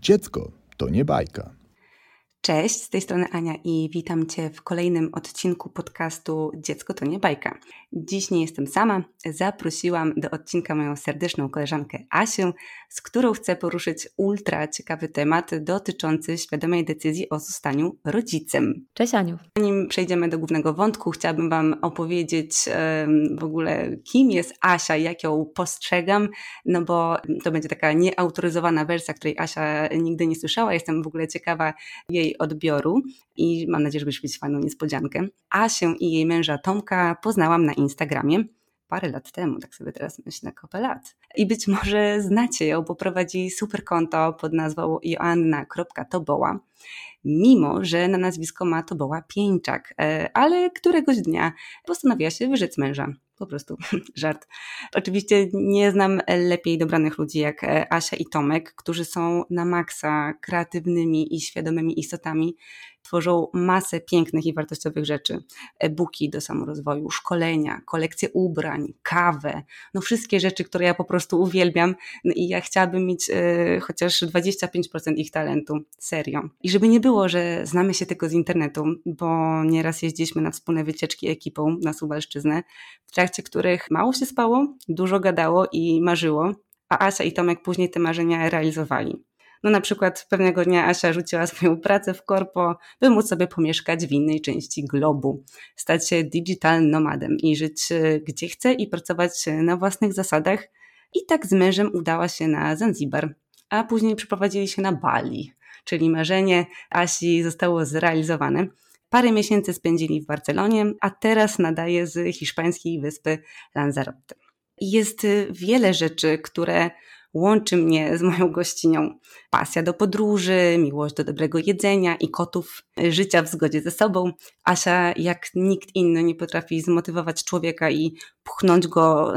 Dziecko to nie bajka. Cześć, z tej strony Ania i witam Cię w kolejnym odcinku podcastu Dziecko to nie bajka. Dziś nie jestem sama, zaprosiłam do odcinka moją serdeczną koleżankę Asię, z którą chcę poruszyć ultra ciekawy temat dotyczący świadomej decyzji o zostaniu rodzicem. Cześć Aniu. Zanim przejdziemy do głównego wątku, chciałabym Wam opowiedzieć w ogóle kim jest Asia, jak ją postrzegam, no bo to będzie taka nieautoryzowana wersja, której Asia nigdy nie słyszała. Jestem w ogóle ciekawa jej odbioru i mam nadzieję, że będziesz mieć fajną niespodziankę. Asię i jej męża Tomka poznałam na Instagramie parę lat temu, tak sobie teraz myślę, kopę lat. I być może znacie ją, bo prowadzi super konto pod nazwą joanna.toboła, mimo że na nazwisko ma Toboła Pieńczak, e, ale któregoś dnia postanowiła się wyrzec męża po prostu żart. Oczywiście nie znam lepiej dobranych ludzi jak e, Asia i Tomek, którzy są na maksa kreatywnymi i świadomymi istotami, tworzą masę pięknych i wartościowych rzeczy. E-booki do samorozwoju, szkolenia, kolekcje ubrań, kawę, no wszystkie rzeczy, które ja po prostu uwielbiam no i ja chciałabym mieć e, chociaż 25% ich talentu, serio. I żeby nie było, że znamy się tylko z internetu, bo nieraz jeździliśmy na wspólne wycieczki ekipą na Suwalszczyznę, w trakcie których mało się spało, dużo gadało i marzyło, a Asia i Tomek później te marzenia realizowali. No na przykład pewnego dnia Asia rzuciła swoją pracę w korpo, by móc sobie pomieszkać w innej części globu, stać się digital nomadem i żyć e, gdzie chce i pracować na własnych zasadach. I tak z mężem udała się na Zanzibar, a później przeprowadzili się na Bali, czyli marzenie Asi zostało zrealizowane. Parę miesięcy spędzili w Barcelonie, a teraz nadaje z hiszpańskiej wyspy Lanzarote. Jest wiele rzeczy, które łączy mnie z moją gościnią. Pasja do podróży, miłość do dobrego jedzenia i kotów, życia w zgodzie ze sobą. Asia, jak nikt inny, nie potrafi zmotywować człowieka i pchnąć go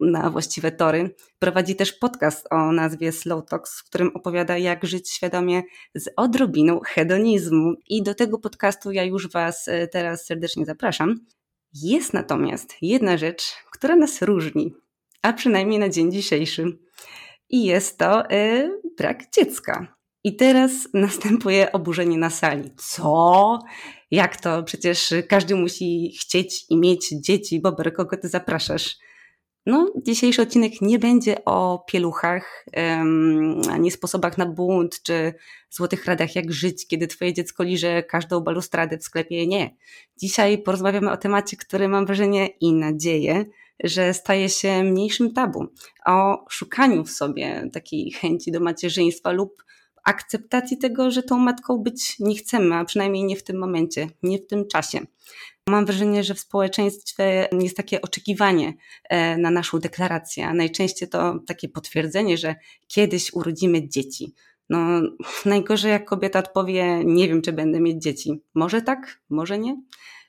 na właściwe tory. Prowadzi też podcast o nazwie Slow Talks, w którym opowiada, jak żyć świadomie z odrobiną hedonizmu. I do tego podcastu ja już Was e, teraz serdecznie zapraszam. Jest natomiast jedna rzecz, która nas różni, a przynajmniej na dzień dzisiejszy i jest to y, brak dziecka. I teraz następuje oburzenie na sali. Co? Jak to? Przecież każdy musi chcieć i mieć dzieci. Bober, kogo ty zapraszasz? No, dzisiejszy odcinek nie będzie o pieluchach, ani sposobach na bunt, czy złotych radach, jak żyć, kiedy twoje dziecko liże każdą balustradę w sklepie. Nie. Dzisiaj porozmawiamy o temacie, który mam wrażenie i nadzieję, że staje się mniejszym tabu, o szukaniu w sobie takiej chęci do macierzyństwa lub akceptacji tego, że tą matką być nie chcemy, a przynajmniej nie w tym momencie, nie w tym czasie. Mam wrażenie, że w społeczeństwie jest takie oczekiwanie e, na naszą deklarację, a najczęściej to takie potwierdzenie, że kiedyś urodzimy dzieci. No, najgorzej jak kobieta odpowie, nie wiem, czy będę mieć dzieci. Może tak, może nie.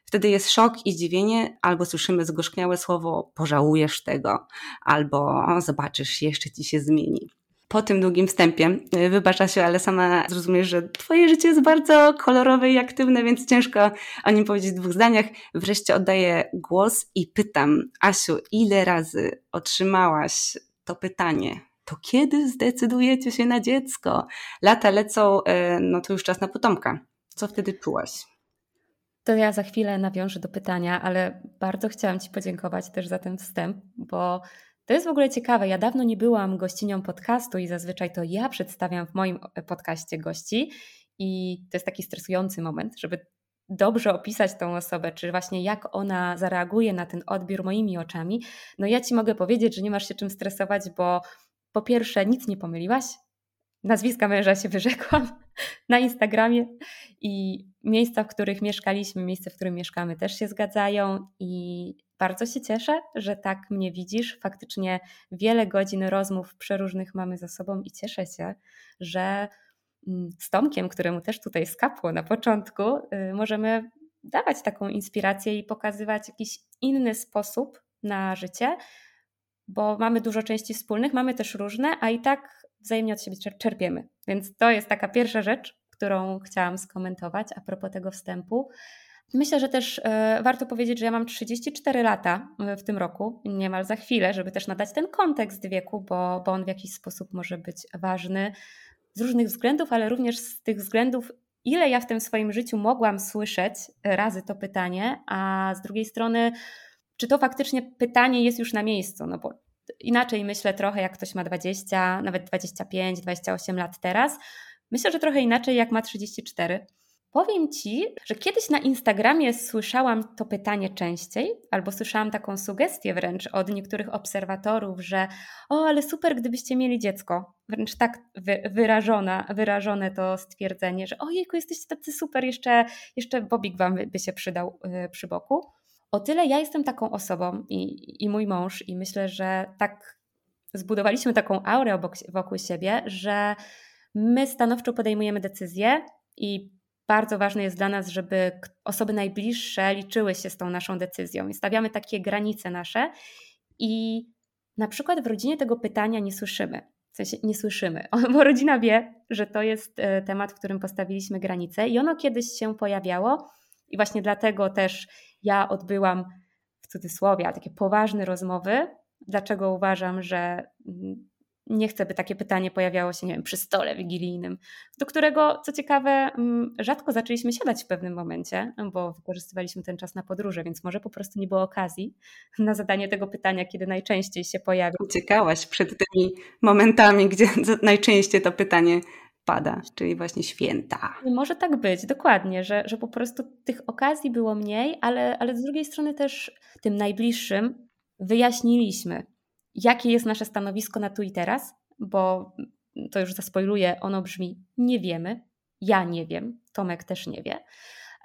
Wtedy jest szok i zdziwienie, albo słyszymy zgorzkniałe słowo pożałujesz tego, albo zobaczysz, jeszcze ci się zmieni. Po tym długim wstępie, y, wybacza się, ale sama zrozumiesz, że twoje życie jest bardzo kolorowe i aktywne, więc ciężko o nim powiedzieć w dwóch zdaniach. Wreszcie oddaję głos i pytam, Asiu, ile razy otrzymałaś to pytanie? To kiedy zdecydujecie się na dziecko? Lata lecą, y, no to już czas na potomka. Co wtedy czułaś? To ja za chwilę nawiążę do pytania, ale bardzo chciałam Ci podziękować też za ten wstęp, bo to jest w ogóle ciekawe. Ja dawno nie byłam gościnią podcastu i zazwyczaj to ja przedstawiam w moim podcaście gości i to jest taki stresujący moment, żeby dobrze opisać tą osobę, czy właśnie jak ona zareaguje na ten odbiór moimi oczami. No ja Ci mogę powiedzieć, że nie masz się czym stresować, bo po pierwsze nic nie pomyliłaś, nazwiska męża się wyrzekłam na Instagramie i miejsca, w których mieszkaliśmy, miejsce, w którym mieszkamy też się zgadzają i bardzo się cieszę, że tak mnie widzisz. Faktycznie wiele godzin rozmów przeróżnych mamy za sobą i cieszę się, że mm, z Tomkiem, któremu też tutaj skapło na początku, y, możemy dawać taką inspirację i pokazywać jakiś inny sposób na życie, bo mamy dużo części wspólnych, mamy też różne, a i tak wzajemnie od siebie czerpiemy. Więc to jest taka pierwsza rzecz, którą chciałam skomentować a propos tego wstępu. Myślę, że też e, warto powiedzieć, że ja mam 34 lata e, w tym roku, niemal za chwilę, żeby też nadać ten kontekst wieku, bo, bo on w jakiś sposób może być ważny. z różnych względów, ale również z tych względów, ile ja w tym swoim życiu mogłam słyszeć razy to pytanie, a z drugiej strony, czy to faktycznie pytanie jest już na miejscu, no bo inaczej myślę trochę, jak ktoś ma 20, nawet 25, 28 lat teraz. Myślę, że trochę inaczej, jak ma 34. Powiem Ci, że kiedyś na Instagramie słyszałam to pytanie częściej, albo słyszałam taką sugestię wręcz od niektórych obserwatorów, że o, ale super, gdybyście mieli dziecko. Wręcz tak wy, wyrażona, wyrażone to stwierdzenie, że ojejku, jesteście tacy super, jeszcze, jeszcze Bobik Wam by się przydał yy, przy boku. O tyle ja jestem taką osobą i, i mój mąż, i myślę, że tak zbudowaliśmy taką aurę obok, wokół siebie, że my stanowczo podejmujemy decyzje i bardzo ważne jest dla nas, żeby osoby najbliższe liczyły się z tą naszą decyzją i stawiamy takie granice nasze i na przykład w rodzinie tego pytania nie słyszymy. W sensie nie słyszymy, bo rodzina wie, że to jest e, temat, w którym postawiliśmy granice i ono kiedyś się pojawiało i właśnie dlatego też ja odbyłam w cudzysłowie, ale takie poważne rozmowy, dlaczego uważam, że mm, nie chcę, by takie pytanie pojawiało się, nie wiem, przy stole wigilijnym, do którego, co ciekawe, mm, rzadko zaczęliśmy siadać w pewnym momencie, bo wykorzystywaliśmy ten czas na podróże, więc może po prostu nie było okazji na zadanie tego pytania, kiedy najczęściej się pojawia. Uciekałaś przed tymi momentami, gdzie najczęściej to pytanie czyli właśnie święta. Może tak być, dokładnie, że, że po prostu tych okazji było mniej, ale, ale z drugiej strony też tym najbliższym wyjaśniliśmy, jakie jest nasze stanowisko na tu i teraz, bo to już zaspoiluję, ono brzmi nie wiemy, ja nie wiem, Tomek też nie wie.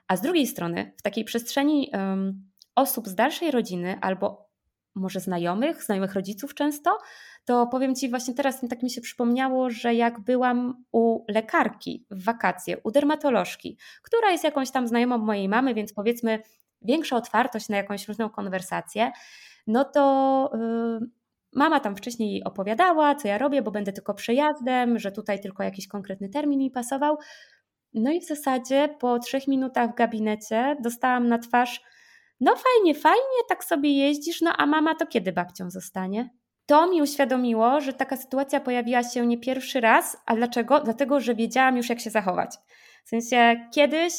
A z drugiej strony, w takiej przestrzeni um, osób z dalszej rodziny albo może znajomych, znajomych rodziców często, to powiem Ci właśnie teraz tak mi się przypomniało, że jak byłam u lekarki w wakacje, u dermatolożki, która jest jakąś tam znajomą mojej mamy, więc powiedzmy większa otwartość na jakąś różną konwersację, no to yy, Mama tam wcześniej opowiadała, co ja robię, bo będę tylko przejazdem, że tutaj tylko jakiś konkretny termin mi pasował. No i w zasadzie po trzech minutach w gabinecie dostałam na twarz: No fajnie, fajnie, tak sobie jeździsz, no a mama to kiedy babcią zostanie? To mi uświadomiło, że taka sytuacja pojawiła się nie pierwszy raz. A dlaczego? Dlatego, że wiedziałam już, jak się zachować. W sensie kiedyś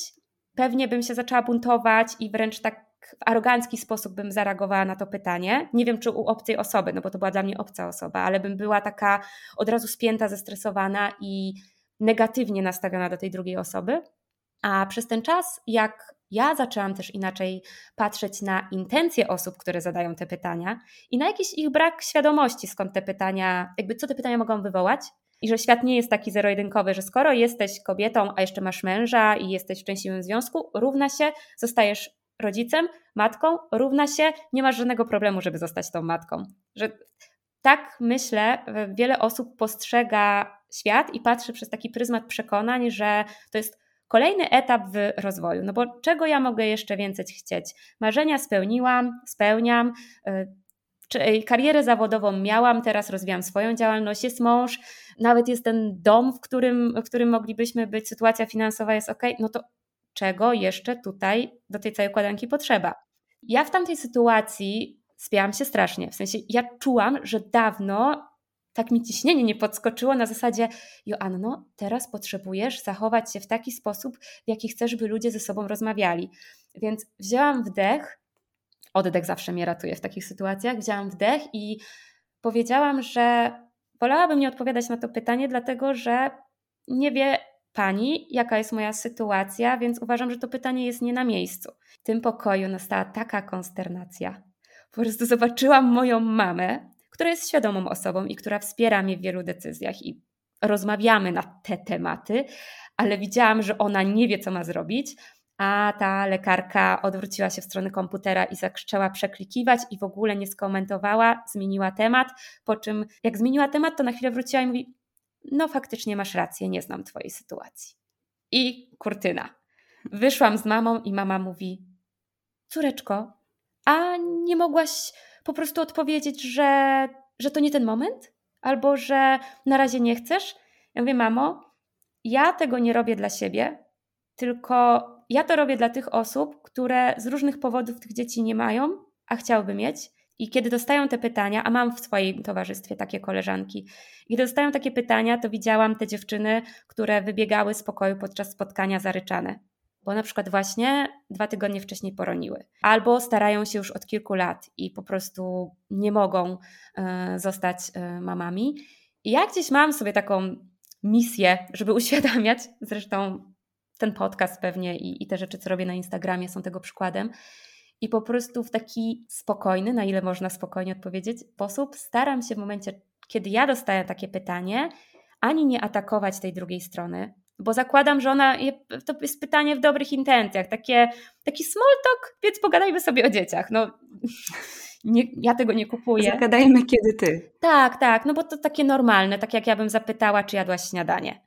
pewnie bym się zaczęła buntować i wręcz tak w arogancki sposób bym zareagowała na to pytanie. Nie wiem, czy u obcej osoby, no bo to była dla mnie obca osoba, ale bym była taka od razu spięta, zestresowana i negatywnie nastawiona do tej drugiej osoby. A przez ten czas, jak ja zaczęłam też inaczej patrzeć na intencje osób, które zadają te pytania i na jakiś ich brak świadomości, skąd te pytania, jakby co te pytania mogą wywołać. I że świat nie jest taki zero-jedynkowy, że skoro jesteś kobietą, a jeszcze masz męża i jesteś w szczęśliwym związku, równa się, zostajesz rodzicem, matką, równa się, nie masz żadnego problemu, żeby zostać tą matką. Że tak myślę, wiele osób postrzega świat i patrzy przez taki pryzmat przekonań, że to jest kolejny etap w rozwoju. No bo czego ja mogę jeszcze więcej chcieć? Marzenia spełniłam, spełniam. Y, karierę zawodową miałam, teraz rozwijam swoją działalność, jest mąż, nawet jest ten dom, w którym, w którym moglibyśmy być, sytuacja finansowa jest ok, no to czego jeszcze tutaj do tej całej układanki potrzeba. Ja w tamtej sytuacji spiałam się strasznie. W sensie ja czułam, że dawno tak mi ciśnienie nie podskoczyło na zasadzie Joanno, teraz potrzebujesz zachować się w taki sposób, w jaki chcesz, by ludzie ze sobą rozmawiali. Więc wzięłam wdech, oddech zawsze mnie ratuje w takich sytuacjach, wzięłam wdech i powiedziałam, że wolałabym nie odpowiadać na to pytanie, dlatego że nie wie pani, jaka jest moja sytuacja, więc uważam, że to pytanie jest nie na miejscu. W tym pokoju nastała taka konsternacja. Po prostu zobaczyłam moją mamę, która jest świadomą osobą i która wspiera mnie w wielu decyzjach i rozmawiamy na te tematy, ale widziałam, że ona nie wie, co ma zrobić, a ta lekarka odwróciła się w stronę komputera i zaczęła przeklikiwać i w ogóle nie skomentowała, zmieniła temat, po czym jak zmieniła temat, to na chwilę wróciła i mówi, no faktycznie masz rację, nie znam Twojej sytuacji. I kurtyna. Wyszłam z mamą i mama mówi: Córeczko, a nie mogłaś po prostu odpowiedzieć, że, że to nie ten moment? Albo że na razie nie chcesz? Ja mówię: Mamo, ja tego nie robię dla siebie, tylko ja to robię dla tych osób, które z różnych powodów tych dzieci nie mają, a chciałby mieć. I kiedy dostają te pytania, a mam w swoim towarzystwie takie koleżanki, kiedy dostają takie pytania, to widziałam te dziewczyny, które wybiegały z pokoju podczas spotkania zaryczane, bo na przykład właśnie dwa tygodnie wcześniej poroniły, albo starają się już od kilku lat i po prostu nie mogą e, zostać e, mamami. I ja gdzieś mam sobie taką misję, żeby uświadamiać, zresztą ten podcast pewnie i, i te rzeczy, co robię na Instagramie, są tego przykładem. I po prostu w taki spokojny, na ile można spokojnie odpowiedzieć, sposób staram się w momencie, kiedy ja dostaję takie pytanie, ani nie atakować tej drugiej strony, bo zakładam, że ona je, to jest pytanie w dobrych intencjach, takie, taki small talk, więc pogadajmy sobie o dzieciach. No, nie, ja tego nie kupuję. Zagadajmy kiedy ty. Tak, tak, no bo to takie normalne, tak jak ja bym zapytała, czy jadłaś śniadanie.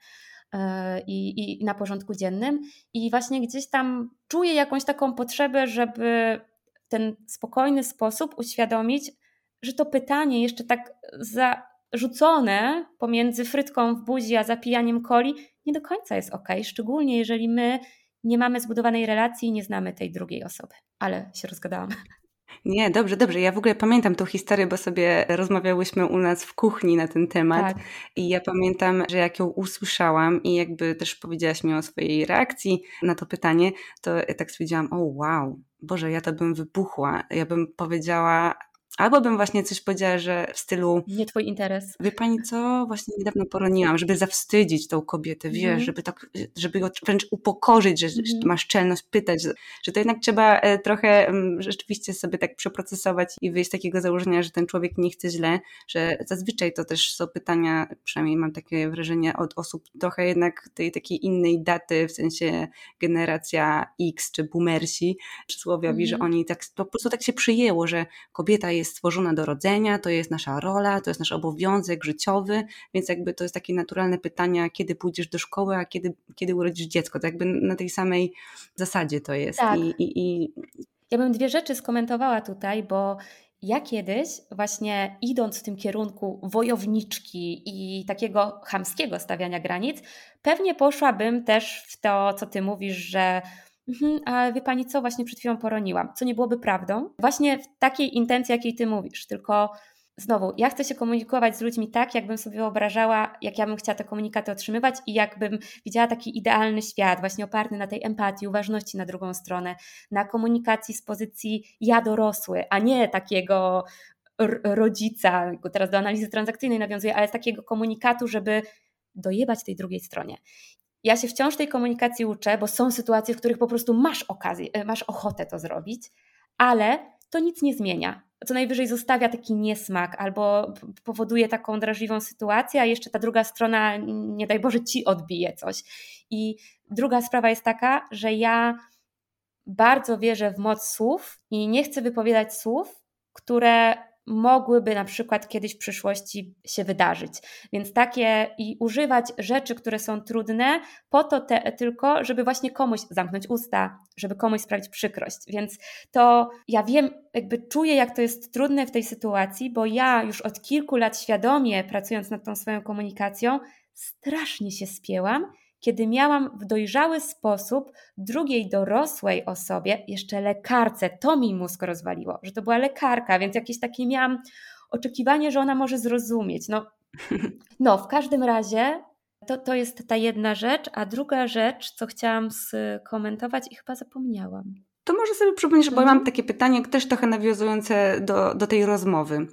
E, i, i na porządku dziennym. I właśnie gdzieś tam czuję jakąś taką potrzebę, żeby w ten spokojny sposób uświadomić, że to pytanie jeszcze tak zarzucone pomiędzy frytką w buzi a zapijaniem coli nie do końca jest ok, szczególnie jeżeli my nie mamy zbudowanej relacji i nie znamy tej drugiej osoby. Ale się rozgadałam. Nie, dobrze, dobrze. Ja w ogóle pamiętam tą historię, bo sobie rozmawiałyśmy u nas w kuchni na ten temat tak. i ja pamiętam, że jak ją usłyszałam i jakby też powiedziałaś mi o swojej reakcji na to pytanie, to tak stwierdziłam, o wow, Boże, ja to bym wybuchła. Ja bym powiedziała, Albo bym właśnie coś powiedziała, że w stylu. Nie twój interes. Wie pani co? Właśnie niedawno poroniłam, żeby zawstydzić tą kobietę, wiesz, mm. żeby tak, żeby ją wręcz upokorzyć, że, mm. że masz czelność pytać, że, to jednak trzeba e, trochę rzeczywiście sobie tak przeprocesować i wyjść z takiego założenia, że ten człowiek nie chce źle, że zazwyczaj to też są pytania, przynajmniej mam takie wrażenie od osób trochę jednak tej takiej innej daty, w sensie generacja X czy boomersi, przysłowiowi, mm. że oni tak po prostu tak się przyjęło, że kobieta jest jest stworzona do rodzenia, to jest nasza rola, to jest nasz obowiązek życiowy, więc jakby to jest takie naturalne pytanie, kiedy pójdziesz do szkoły, a kiedy, kiedy urodzisz dziecko. To jakby na tej samej zasadzie to jest. Tak. I, i, i... Ja bym dwie rzeczy skomentowała tutaj, bo ja kiedyś, właśnie idąc w tym kierunku wojowniczki i takiego chamskiego stawiania granic, pewnie poszłabym też w to, co ty mówisz, że Mhm, a wie pani co, właśnie przed chwilą poroniłam, co nie byłoby prawdą. Właśnie w takiej intencji, jakiej ty mówisz, tylko znowu, ja chcę się komunikować z ludźmi tak, jakbym sobie wyobrażała, jak ja bym chciała te komunikaty otrzymywać i jakbym widziała taki idealny świat, właśnie oparty na tej empatii, uważności na drugą stronę, na komunikacji z pozycji ja dorosły, a nie takiego rodzica, teraz do analizy transakcyjnej nawiązuję, ale takiego komunikatu, żeby dojebać tej drugiej stronie. Ja się wciąż tej komunikacji uczę, bo są sytuacje, w których po prostu masz okazję, e, masz ochotę to zrobić, ale to nic nie zmienia. Co najwyżej zostawia taki niesmak albo powoduje taką drażliwą sytuację, a jeszcze ta druga strona, nie daj Boże, ci odbije coś. I druga sprawa jest taka, że ja bardzo wierzę w moc słów i nie chcę wypowiadać słów, które mogłyby na przykład kiedyś w przyszłości się wydarzyć. Więc takie i używać rzeczy, które są trudne, po to te, tylko, żeby właśnie komuś zamknąć usta, żeby komuś sprawić przykrość. Więc to ja wiem, jakby czuję, jak to jest trudne w tej sytuacji, bo ja już od kilku lat świadomie pracując nad tą swoją komunikacją, strasznie się spięłam kiedy miałam w dojrzały sposób drugiej dorosłej osobie, jeszcze lekarce, to mi mózg rozwaliło, że to była lekarka, więc jakieś takie miałam oczekiwanie, że ona może zrozumieć. No, no w każdym razie to, to jest ta jedna rzecz, a druga rzecz, co chciałam skomentować i chyba zapomniałam. To może sobie przypomnieć, bo mhm. mam takie pytanie też trochę nawiązujące do, do tej rozmowy.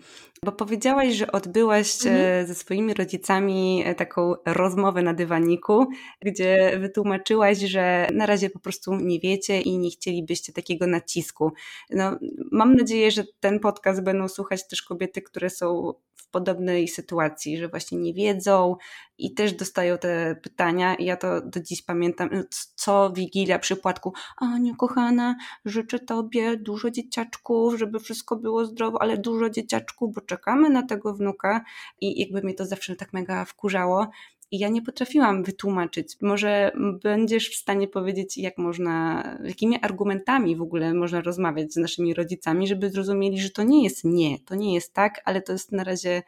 Bo powiedziałaś, że odbyłaś e, mhm. ze swoimi rodzicami e, taką rozmowę na dywaniku, gdzie wytłumaczyłaś, że na razie po prostu nie wiecie i nie chcielibyście takiego nacisku. No, mam nadzieję, że ten podcast będą słuchać też kobiety, które są podobnej sytuacji, że właśnie nie wiedzą i też dostają te pytania. I ja to do dziś pamiętam, no, co Wigilia przy płatku. Aniu, kochana, życzę Tobie dużo dzieciaczków, żeby wszystko było zdrowo, ale dużo dzieciaczków, bo czekamy na tego wnuka i jakby mnie to zawsze tak mega wkurzało. I ja nie potrafiłam wytłumaczyć. Może będziesz w stanie powiedzieć, jak można, jakimi argumentami w ogóle można rozmawiać z naszymi rodzicami, żeby zrozumieli, że to nie jest nie, to nie jest tak, ale to jest na razie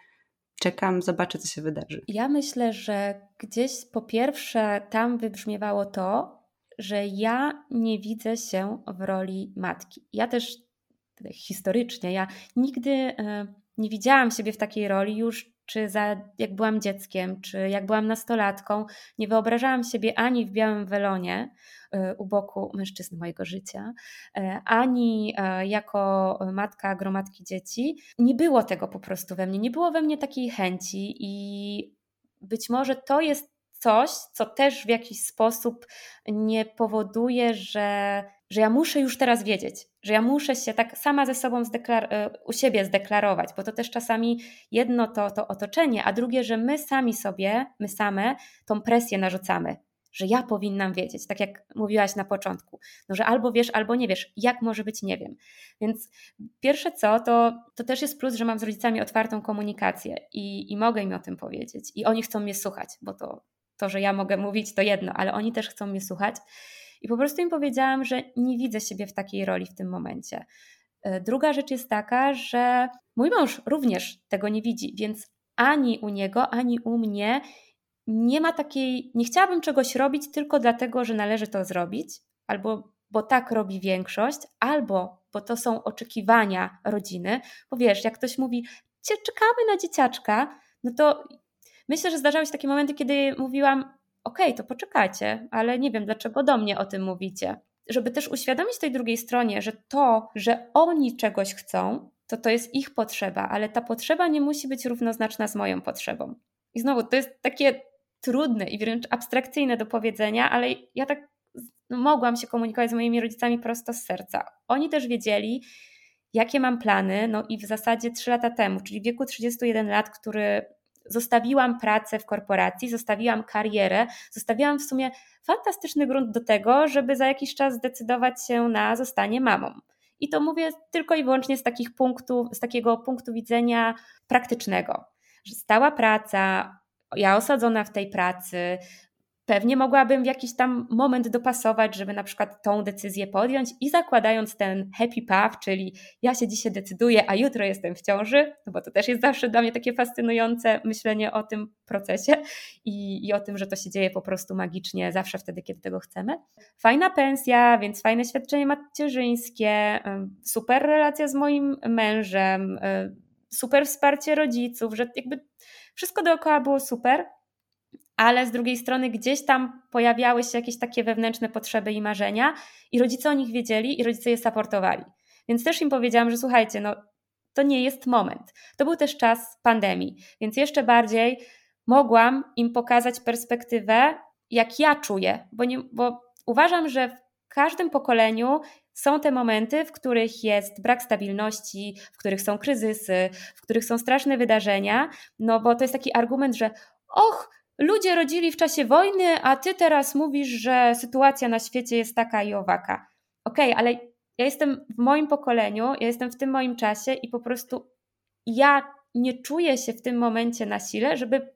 czekam, zobaczę, co się wydarzy. Ja myślę, że gdzieś po pierwsze tam wybrzmiewało to, że ja nie widzę się w roli matki. Ja też historycznie. Ja nigdy e, nie widziałam siebie w takiej roli już, czy za, jak byłam dzieckiem, czy jak byłam nastolatką. Nie wyobrażałam siebie ani w białym welonie e, u boku mężczyzny mojego życia, e, ani jako matka gromadki dzieci. Nie było tego po prostu we mnie, nie było we mnie takiej chęci i być może to jest coś, co też w jakiś sposób nie powoduje, że, że ja muszę już teraz wiedzieć, że ja muszę się tak sama ze sobą zdeklar- u siebie zdeklarować, bo to też czasami jedno to, to otoczenie, a drugie, że my sami sobie, my same tą presję narzucamy, że ja powinnam wiedzieć, tak jak mówiłaś na początku, no że albo wiesz, albo nie wiesz, jak może być, nie wiem. Więc pierwsze co, to, to też jest plus, że mam z rodzicami otwartą komunikację i, i mogę im o tym powiedzieć i oni chcą mnie słuchać, bo to to, że ja mogę mówić, to jedno, ale oni też chcą mnie słuchać. I po prostu im powiedziałam, że nie widzę siebie w takiej roli w tym momencie. E, druga rzecz jest taka, że mój mąż również tego nie widzi, więc ani u niego, ani u mnie nie ma takiej, nie chciałabym czegoś robić tylko dlatego, że należy to zrobić, albo bo tak robi większość, albo bo to są oczekiwania rodziny. Bo wiesz, jak ktoś mówi, czekamy na dzieciaczka, no to Myślę, że zdarzały się takie momenty, kiedy mówiłam: OK, to poczekajcie, ale nie wiem, dlaczego do mnie o tym mówicie. Żeby też uświadomić tej drugiej stronie, że to, że oni czegoś chcą, to to jest ich potrzeba, ale ta potrzeba nie musi być równoznaczna z moją potrzebą. I znowu, to jest takie trudne i wręcz abstrakcyjne do powiedzenia, ale ja tak no, mogłam się komunikować z moimi rodzicami prosto z serca. Oni też wiedzieli, jakie mam plany, no i w zasadzie 3 lata temu, czyli w wieku 31 lat, który zostawiłam pracę w korporacji, zostawiłam karierę, zostawiłam w sumie fantastyczny grunt do tego, żeby za jakiś czas zdecydować się na zostanie mamą. I to mówię tylko i wyłącznie z takich z takiego punktu widzenia praktycznego. Stała praca, ja osadzona w tej pracy, Pewnie mogłabym w jakiś tam moment dopasować, żeby na przykład tą decyzję podjąć i zakładając ten happy path, czyli ja się dzisiaj decyduję, a jutro jestem w ciąży, no bo to też jest zawsze dla mnie takie fascynujące myślenie o tym procesie i, i o tym, że to się dzieje po prostu magicznie zawsze wtedy, kiedy tego chcemy. Fajna pensja, więc fajne świadczenie macierzyńskie, super relacja z moim mężem, super wsparcie rodziców, że jakby wszystko dookoła było super ale z drugiej strony gdzieś tam pojawiały się jakieś takie wewnętrzne potrzeby i marzenia, i rodzice o nich wiedzieli, i rodzice je supportowali. Więc też im powiedziałam, że słuchajcie, no to nie jest moment. To był też czas pandemii, więc jeszcze bardziej mogłam im pokazać perspektywę, jak ja czuję, bo, nie, bo uważam, że w każdym pokoleniu są te momenty, w których jest brak stabilności, w których są kryzysy, w których są straszne wydarzenia, no bo to jest taki argument, że och, ludzie rodzili w czasie wojny, a ty teraz mówisz, że sytuacja na świecie jest taka i owaka. Okej, okay, ale ja jestem w moim pokoleniu, ja jestem w tym moim czasie i po prostu ja nie czuję się w tym momencie na sile, żeby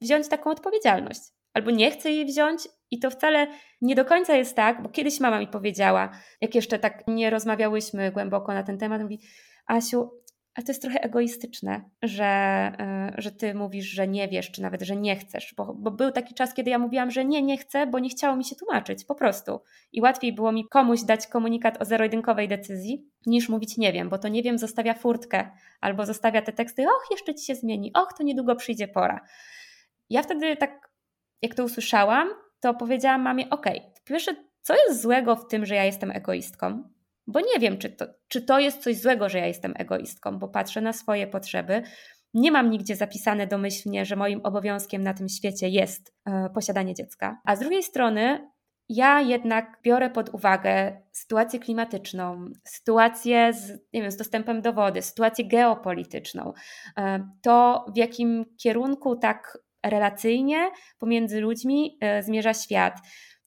wziąć taką odpowiedzialność. Albo nie chcę jej wziąć i to wcale nie do końca jest tak, bo kiedyś mama mi powiedziała, jak jeszcze tak nie rozmawiałyśmy głęboko na ten temat, mówi Asiu, ale to jest trochę egoistyczne, że, e, że ty mówisz, że nie wiesz, czy nawet, że nie chcesz, bo, bo był taki czas, kiedy ja mówiłam, że nie, nie chcę, bo nie chciało mi się tłumaczyć, po prostu. I łatwiej było mi komuś dać komunikat o zero-jedynkowej decyzji, niż mówić nie wiem, bo to nie wiem zostawia furtkę, albo zostawia te teksty, och, jeszcze ci się zmieni, och, to niedługo przyjdzie pora. Ja wtedy tak, jak to usłyszałam, to powiedziałam mamie, okej, okay, pierwsze, co jest złego w tym, że ja jestem egoistką? Bo nie wiem, czy to, czy to jest coś złego, że ja jestem egoistką, bo patrzę na swoje potrzeby. Nie mam nigdzie zapisane domyślnie, że moim obowiązkiem na tym świecie jest e, posiadanie dziecka. A z drugiej strony, ja jednak biorę pod uwagę sytuację klimatyczną, sytuację z, nie wiem, z dostępem do wody, sytuację geopolityczną, e, to w jakim kierunku tak relacyjnie pomiędzy ludźmi e, zmierza świat.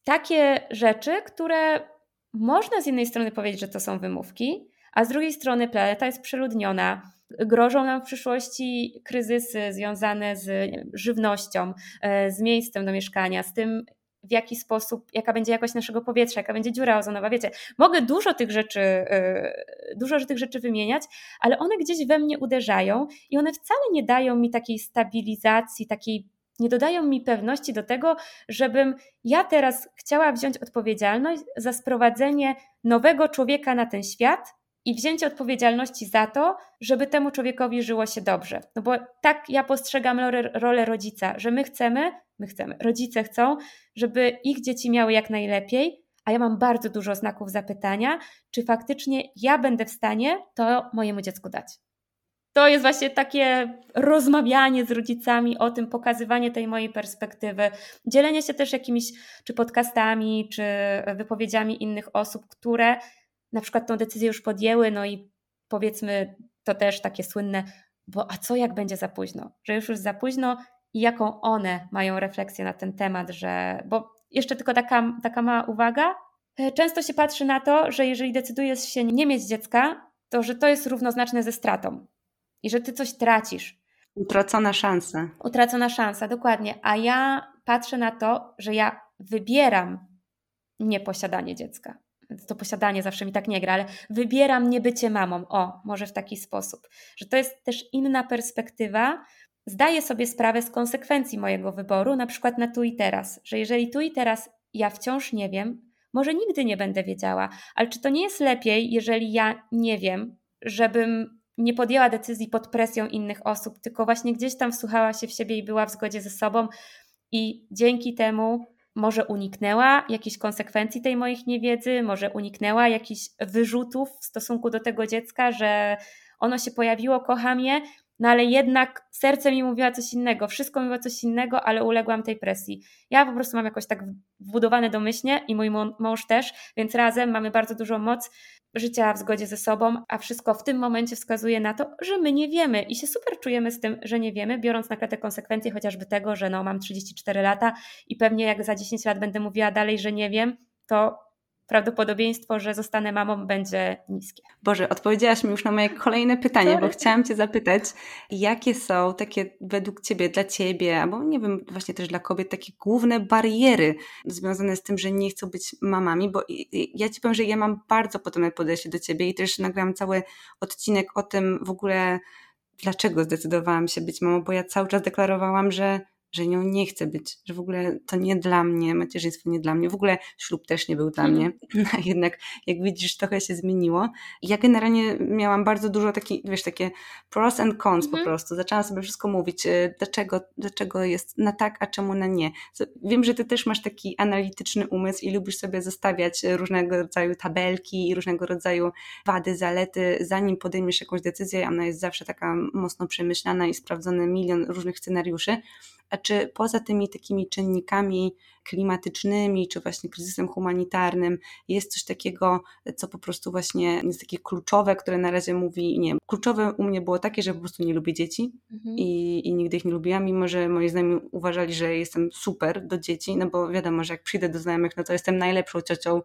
Takie rzeczy, które można z jednej strony powiedzieć, że to są wymówki, a z drugiej strony planeta jest przeludniona. Grożą nam w przyszłości kryzysy związane z żywnością, e, z miejscem do mieszkania, z tym, w jaki sposób, jaka będzie jakość naszego powietrza, jaka będzie dziura ozonowa. Wiecie, mogę dużo tych rzeczy, e, dużo tych rzeczy wymieniać, ale one gdzieś we mnie uderzają i one wcale nie dają mi takiej stabilizacji, takiej nie dodają mi pewności do tego, żebym ja teraz chciała wziąć odpowiedzialność za sprowadzenie nowego człowieka na ten świat i wzięcie odpowiedzialności za to, żeby temu człowiekowi żyło się dobrze. No bo tak ja postrzegam rolę rodzica, że my chcemy, my chcemy, rodzice chcą, żeby ich dzieci miały jak najlepiej, a ja mam bardzo dużo znaków zapytania, czy faktycznie ja będę w stanie to mojemu dziecku dać. To jest właśnie takie rozmawianie z rodzicami o tym, pokazywanie tej mojej perspektywy, dzielenie się też jakimiś czy podcastami, czy wypowiedziami innych osób, które na przykład tą decyzję już podjęły, no i powiedzmy to też takie słynne, bo a co jak będzie za późno? Że już już za późno i jaką one mają refleksję na ten temat, że, bo jeszcze tylko taka, taka mała uwaga, e, często się patrzy na to, że jeżeli decydujesz się nie mieć dziecka, to że to jest równoznaczne ze stratą i że ty coś tracisz. Utracona szansa. Utracona szansa, dokładnie. A ja patrzę na to, że ja wybieram nieposiadanie dziecka to posiadanie zawsze mi tak nie gra, ale wybieram nie bycie mamą. O, może w taki sposób. Że to jest też inna perspektywa. Zdaję sobie sprawę z konsekwencji mojego wyboru, na przykład na tu i teraz, że jeżeli tu i teraz ja wciąż nie wiem, może nigdy nie będę wiedziała, ale czy to nie jest lepiej, jeżeli ja nie wiem, żebym nie podjęła decyzji pod presją innych osób, tylko właśnie gdzieś tam wsłuchała się w siebie i była w zgodzie ze sobą i dzięki temu może uniknęła jakichś konsekwencji tej moich niewiedzy, może uniknęła jakichś wyrzutów w stosunku do tego dziecka, że ono się pojawiło, kocham je, no ale jednak serce mi mówiła coś innego, wszystko mi mówiło coś innego, ale uległam tej presji. Ja po prostu mam jakoś tak wbudowane domyślnie i mój mąż też, więc razem mamy bardzo dużą moc życia w zgodzie ze sobą, a wszystko w tym momencie wskazuje na to, że my nie wiemy i się super czujemy z tym, że nie wiemy, biorąc na klatę konsekwencje chociażby tego, że no mam 34 lata i pewnie jak za 10 lat będę mówiła dalej, że nie wiem, to prawdopodobieństwo, że zostanę mamą, będzie niskie. Boże, odpowiedziałaś mi już na moje kolejne pytanie, Sorry. bo chciałam Cię zapytać, jakie są takie według Ciebie, dla Ciebie, albo nie wiem, właśnie też dla kobiet, takie główne bariery związane z tym, że nie chcą być mamami, bo ja Ci powiem, że ja mam bardzo podobne podejście do Ciebie i też nagrałam cały odcinek o tym w ogóle, dlaczego zdecydowałam się być mamą, bo ja cały czas deklarowałam, że że nią nie chcę być, że w ogóle to nie dla mnie, macierzyństwo nie dla mnie, w ogóle ślub też nie był dla mnie, a jednak jak widzisz trochę się zmieniło. Ja generalnie miałam bardzo dużo takich, wiesz, takie pros and cons po mhm. prostu, zaczęłam sobie wszystko mówić, e, dlaczego, dlaczego jest na tak, a czemu na nie. Wiem, że ty też masz taki analityczny umysł i lubisz sobie zostawiać różnego rodzaju tabelki i różnego rodzaju wady, zalety, zanim podejmiesz jakąś decyzję, ona jest zawsze taka mocno przemyślana i sprawdzony milion różnych scenariuszy, czy poza tymi takimi czynnikami klimatycznymi, czy właśnie kryzysem humanitarnym jest coś takiego, co po prostu właśnie jest takie kluczowe, które na razie mówi, nie kluczowe u mnie było takie, że po prostu nie lubię dzieci mhm. i, i nigdy ich nie lubiłam, mimo że moi znajomi uważali, że jestem super do dzieci, no bo wiadomo, że jak przyjdę do znajomych, no to jestem najlepszą ciocią,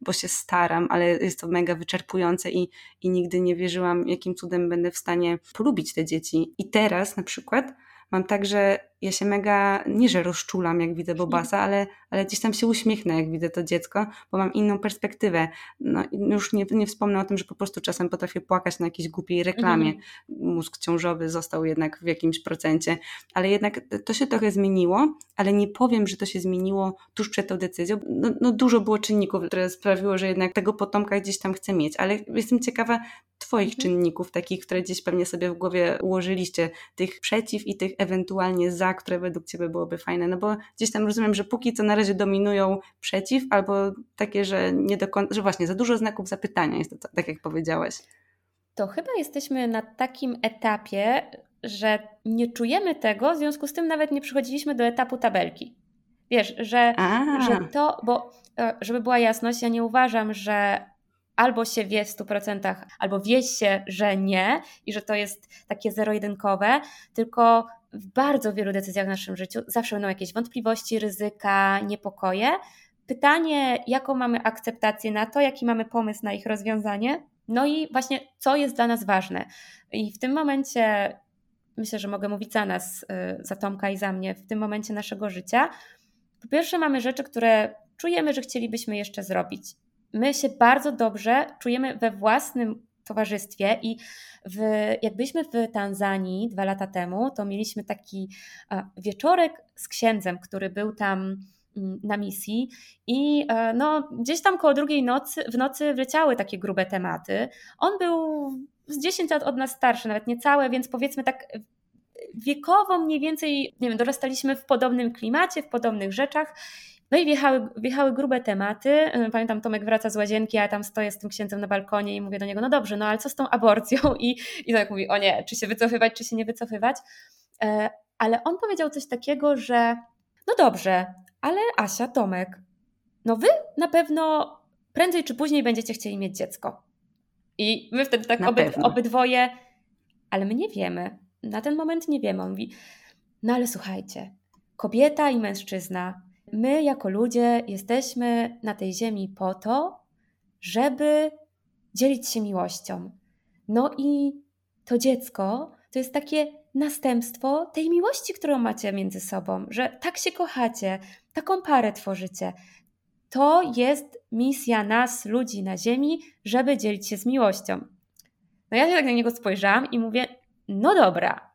bo się staram, ale jest to mega wyczerpujące i, i nigdy nie wierzyłam, jakim cudem będę w stanie polubić te dzieci. I teraz na przykład mam tak, że ja się mega, nie że rozczulam jak widzę Bobasa, ale, ale gdzieś tam się uśmiechnę jak widzę to dziecko, bo mam inną perspektywę. No już nie, nie wspomnę o tym, że po prostu czasem potrafię płakać na jakiejś głupiej reklamie. Mhm. Mózg ciążowy został jednak w jakimś procencie, ale jednak to się trochę zmieniło, ale nie powiem, że to się zmieniło tuż przed tą decyzją. No, no dużo było czynników, które sprawiło, że jednak tego potomka gdzieś tam chcę mieć, ale jestem ciekawa Twoich mhm. czynników, takich, które gdzieś pewnie sobie w głowie ułożyliście, tych przeciw i tych ewentualnie za które według Ciebie byłoby fajne? No bo gdzieś tam rozumiem, że póki co na razie dominują przeciw, albo takie, że nie do końca, że właśnie za dużo znaków zapytania jest to, tak jak powiedziałaś. To chyba jesteśmy na takim etapie, że nie czujemy tego, w związku z tym nawet nie przychodziliśmy do etapu tabelki. Wiesz, że, że to, bo e, żeby była jasność, ja nie uważam, że albo się wie w 100%, albo wie się, że nie i że to jest takie zero-jedynkowe, tylko w bardzo wielu decyzjach w naszym życiu zawsze będą jakieś wątpliwości, ryzyka, niepokoje. Pytanie, jaką mamy akceptację na to, jaki mamy pomysł na ich rozwiązanie, no i właśnie co jest dla nas ważne. I w tym momencie, myślę, że mogę mówić za nas, y, za Tomka i za mnie, w tym momencie naszego życia. Po pierwsze, mamy rzeczy, które czujemy, że chcielibyśmy jeszcze zrobić. My się bardzo dobrze czujemy we własnym towarzystwie i w, jak byliśmy w Tanzanii dwa lata temu, to mieliśmy taki wieczorek z księdzem, który był tam mm, na misji i e, no, gdzieś tam koło drugiej nocy, w nocy wleciały takie grube tematy. On był z 10 lat od nas starszy, nawet niecałe, więc powiedzmy tak wiekowo mniej więcej, nie wiem, dorastaliśmy w podobnym klimacie, w podobnych rzeczach. No i wjechały, wjechały grube tematy. Pamiętam, Tomek wraca z łazienki, a ja tam stoję z tym księdzem na balkonie i mówię do niego, no dobrze, no ale co z tą aborcją? I, i tak mówi, o nie, czy się wycofywać, czy się nie wycofywać. E, ale on powiedział coś takiego, że no dobrze, ale Asia, Tomek, no wy na pewno prędzej czy później będziecie chcieli mieć dziecko. I my wtedy tak oby, obydwoje, ale my nie wiemy. Na ten moment nie wiemy. On mówi, no ale słuchajcie, kobieta i mężczyzna, my jako ludzie jesteśmy na tej ziemi po to, żeby dzielić się miłością. No i to dziecko to jest takie następstwo tej miłości, którą macie między sobą, że tak się kochacie, taką parę tworzycie. To jest misja nas, ludzi na Ziemi, żeby dzielić się z miłością. No ja się tak na niego spojrzałam i mówię: No dobra,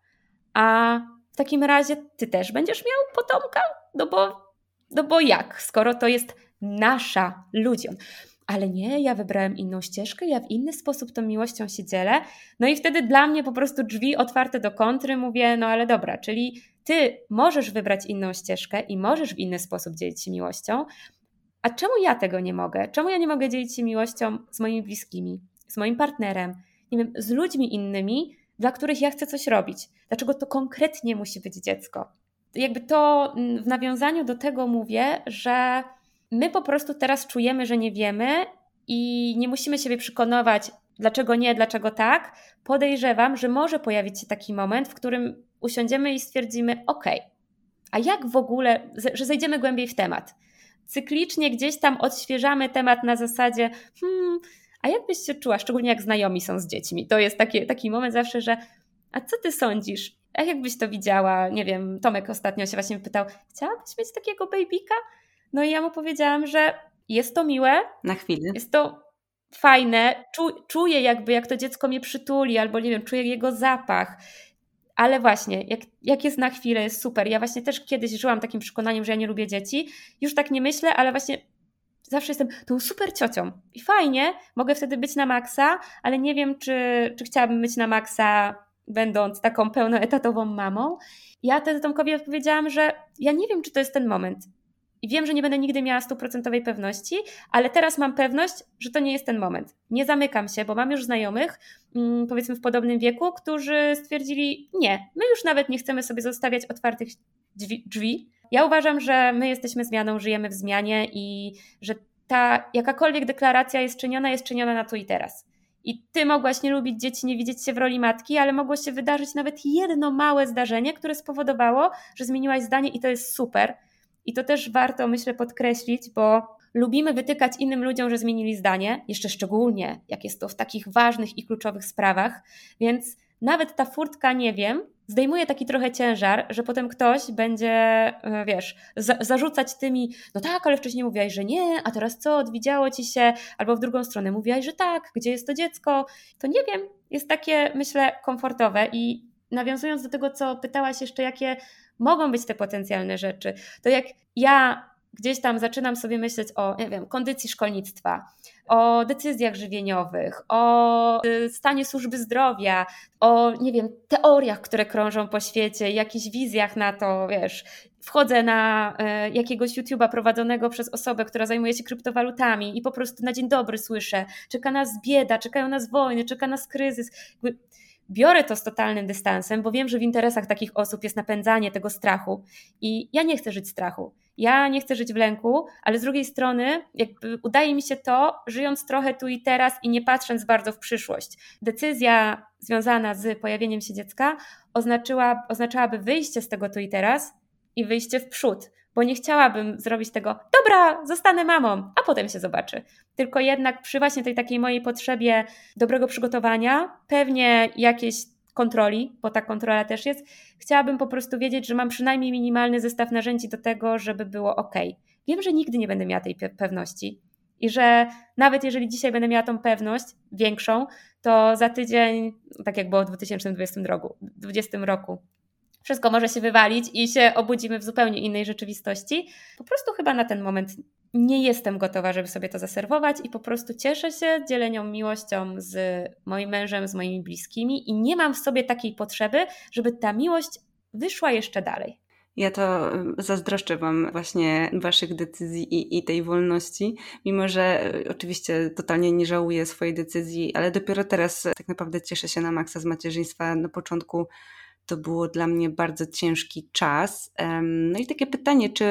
a w takim razie ty też będziesz miał potomka? No bo, no bo jak, skoro to jest nasza ludziom ale nie, ja wybrałem inną ścieżkę, ja w inny sposób tą miłością się dzielę. No i wtedy dla mnie po prostu drzwi otwarte do kontry, mówię, no ale dobra, czyli ty możesz wybrać inną ścieżkę i możesz w inny sposób dzielić się miłością, a czemu ja tego nie mogę? Czemu ja nie mogę dzielić się miłością z moimi bliskimi, z moim partnerem, nie wiem, z ludźmi innymi, dla których ja chcę coś robić? Dlaczego to konkretnie musi być dziecko? Jakby to mm, w nawiązaniu do tego mówię, że my po prostu teraz czujemy, że nie wiemy i nie musimy siebie przekonywać, dlaczego nie, dlaczego tak. Podejrzewam, że może pojawić się taki moment, w którym usiądziemy i stwierdzimy: OK, a jak w ogóle, że zejdziemy głębiej w temat. Cyklicznie gdzieś tam odświeżamy temat na zasadzie, hmm, a jak byś się czuła, szczególnie jak znajomi są z dziećmi? To jest taki, taki moment zawsze, że a co ty sądzisz? A jakbyś to widziała? Nie wiem, Tomek ostatnio się właśnie pytał, chciałabyś mieć takiego babyka? No i ja mu powiedziałam, że jest to miłe. Na chwilę. Jest to fajne. Czu, czuję jakby, jak to dziecko mnie przytuli, albo nie wiem, czuję jego zapach. Ale właśnie, jak, jak jest na chwilę, jest super. Ja właśnie też kiedyś żyłam takim przekonaniem, że ja nie lubię dzieci. Już tak nie myślę, ale właśnie zawsze jestem tą super ciocią. I fajnie, mogę wtedy być na maksa, ale nie wiem, czy, czy chciałabym być na maksa, będąc taką pełnoetatową mamą. Ja wtedy Tomkowi odpowiedziałam, że ja nie wiem, czy to jest ten moment. I wiem, że nie będę nigdy miała stuprocentowej pewności, ale teraz mam pewność, że to nie jest ten moment. Nie zamykam się, bo mam już znajomych, mm, powiedzmy w podobnym wieku, którzy stwierdzili: Nie, my już nawet nie chcemy sobie zostawiać otwartych drzwi. Ja uważam, że my jesteśmy zmianą, żyjemy w zmianie i że ta jakakolwiek deklaracja jest czyniona, jest czyniona na tu i teraz. I ty mogłaś nie lubić dzieci, nie widzieć się w roli matki, ale mogło się wydarzyć nawet jedno małe zdarzenie, które spowodowało, że zmieniłaś zdanie i to jest super. I to też warto, myślę, podkreślić, bo lubimy wytykać innym ludziom, że zmienili zdanie, jeszcze szczególnie jak jest to w takich ważnych i kluczowych sprawach, więc nawet ta furtka nie wiem, zdejmuje taki trochę ciężar, że potem ktoś będzie, e, wiesz, za zarzucać tymi, no tak, ale wcześniej mówiłaś, że nie, a teraz co, odwidziało ci się, albo w drugą stronę mówiłaś, że tak, gdzie jest to dziecko, to nie wiem, jest takie, myślę, komfortowe i nawiązując do tego, co pytałaś jeszcze, jakie mogą być te potencjalne rzeczy. To jak ja gdzieś tam zaczynam sobie myśleć o, nie wiem, kondycji szkolnictwa, o decyzjach żywieniowych, o y, stanie służby zdrowia, o, nie wiem, teoriach, które krążą po świecie, jakichś wizjach na to, wiesz, wchodzę na y, jakiegoś YouTube'a prowadzonego przez osobę, która zajmuje się kryptowalutami i po prostu na dzień dobry słyszę, czeka nas bieda, czekają nas wojny, czeka nas kryzys. Biorę to z totalnym dystansem, bo wiem, że w interesach takich osób jest napędzanie tego strachu i ja nie chcę żyć strachu. Ja nie chcę żyć w lęku, ale z drugiej strony jakby udaje mi się to, żyjąc trochę tu i teraz i nie patrząc bardzo w przyszłość. Decyzja związana z pojawieniem się dziecka oznaczyła, oznaczałaby wyjście z tego tu i teraz i wyjście w przód, bo nie chciałabym zrobić tego, dobra, zostanę mamą, a potem się zobaczy. Tylko jednak przy właśnie tej takiej mojej potrzebie dobrego przygotowania, pewnie jakiejś kontroli, bo ta kontrola też jest, chciałabym po prostu wiedzieć, że mam przynajmniej minimalny zestaw narzędzi do tego, żeby było ok. Wiem, że nigdy nie będę miała tej pewności. I że nawet jeżeli dzisiaj będę miała tą pewność większą, to za tydzień, tak jak było w 2020 roku, wszystko może się wywalić i się obudzimy w zupełnie innej rzeczywistości. Po prostu chyba na ten moment nie jestem gotowa, żeby sobie to zaserwować i po prostu cieszę się dzielenią miłością z moim mężem, z moimi bliskimi i nie mam w sobie takiej potrzeby, żeby ta miłość wyszła jeszcze dalej. Ja to zazdroszczę Wam właśnie Waszych decyzji i, i, tej wolności, mimo że y, oczywiście totalnie nie żałuję swojej decyzji, ale dopiero teraz tak naprawdę cieszę się na maksa z macierzyństwa. Na początku to było dla mnie bardzo ciężki czas. No i takie pytanie, czy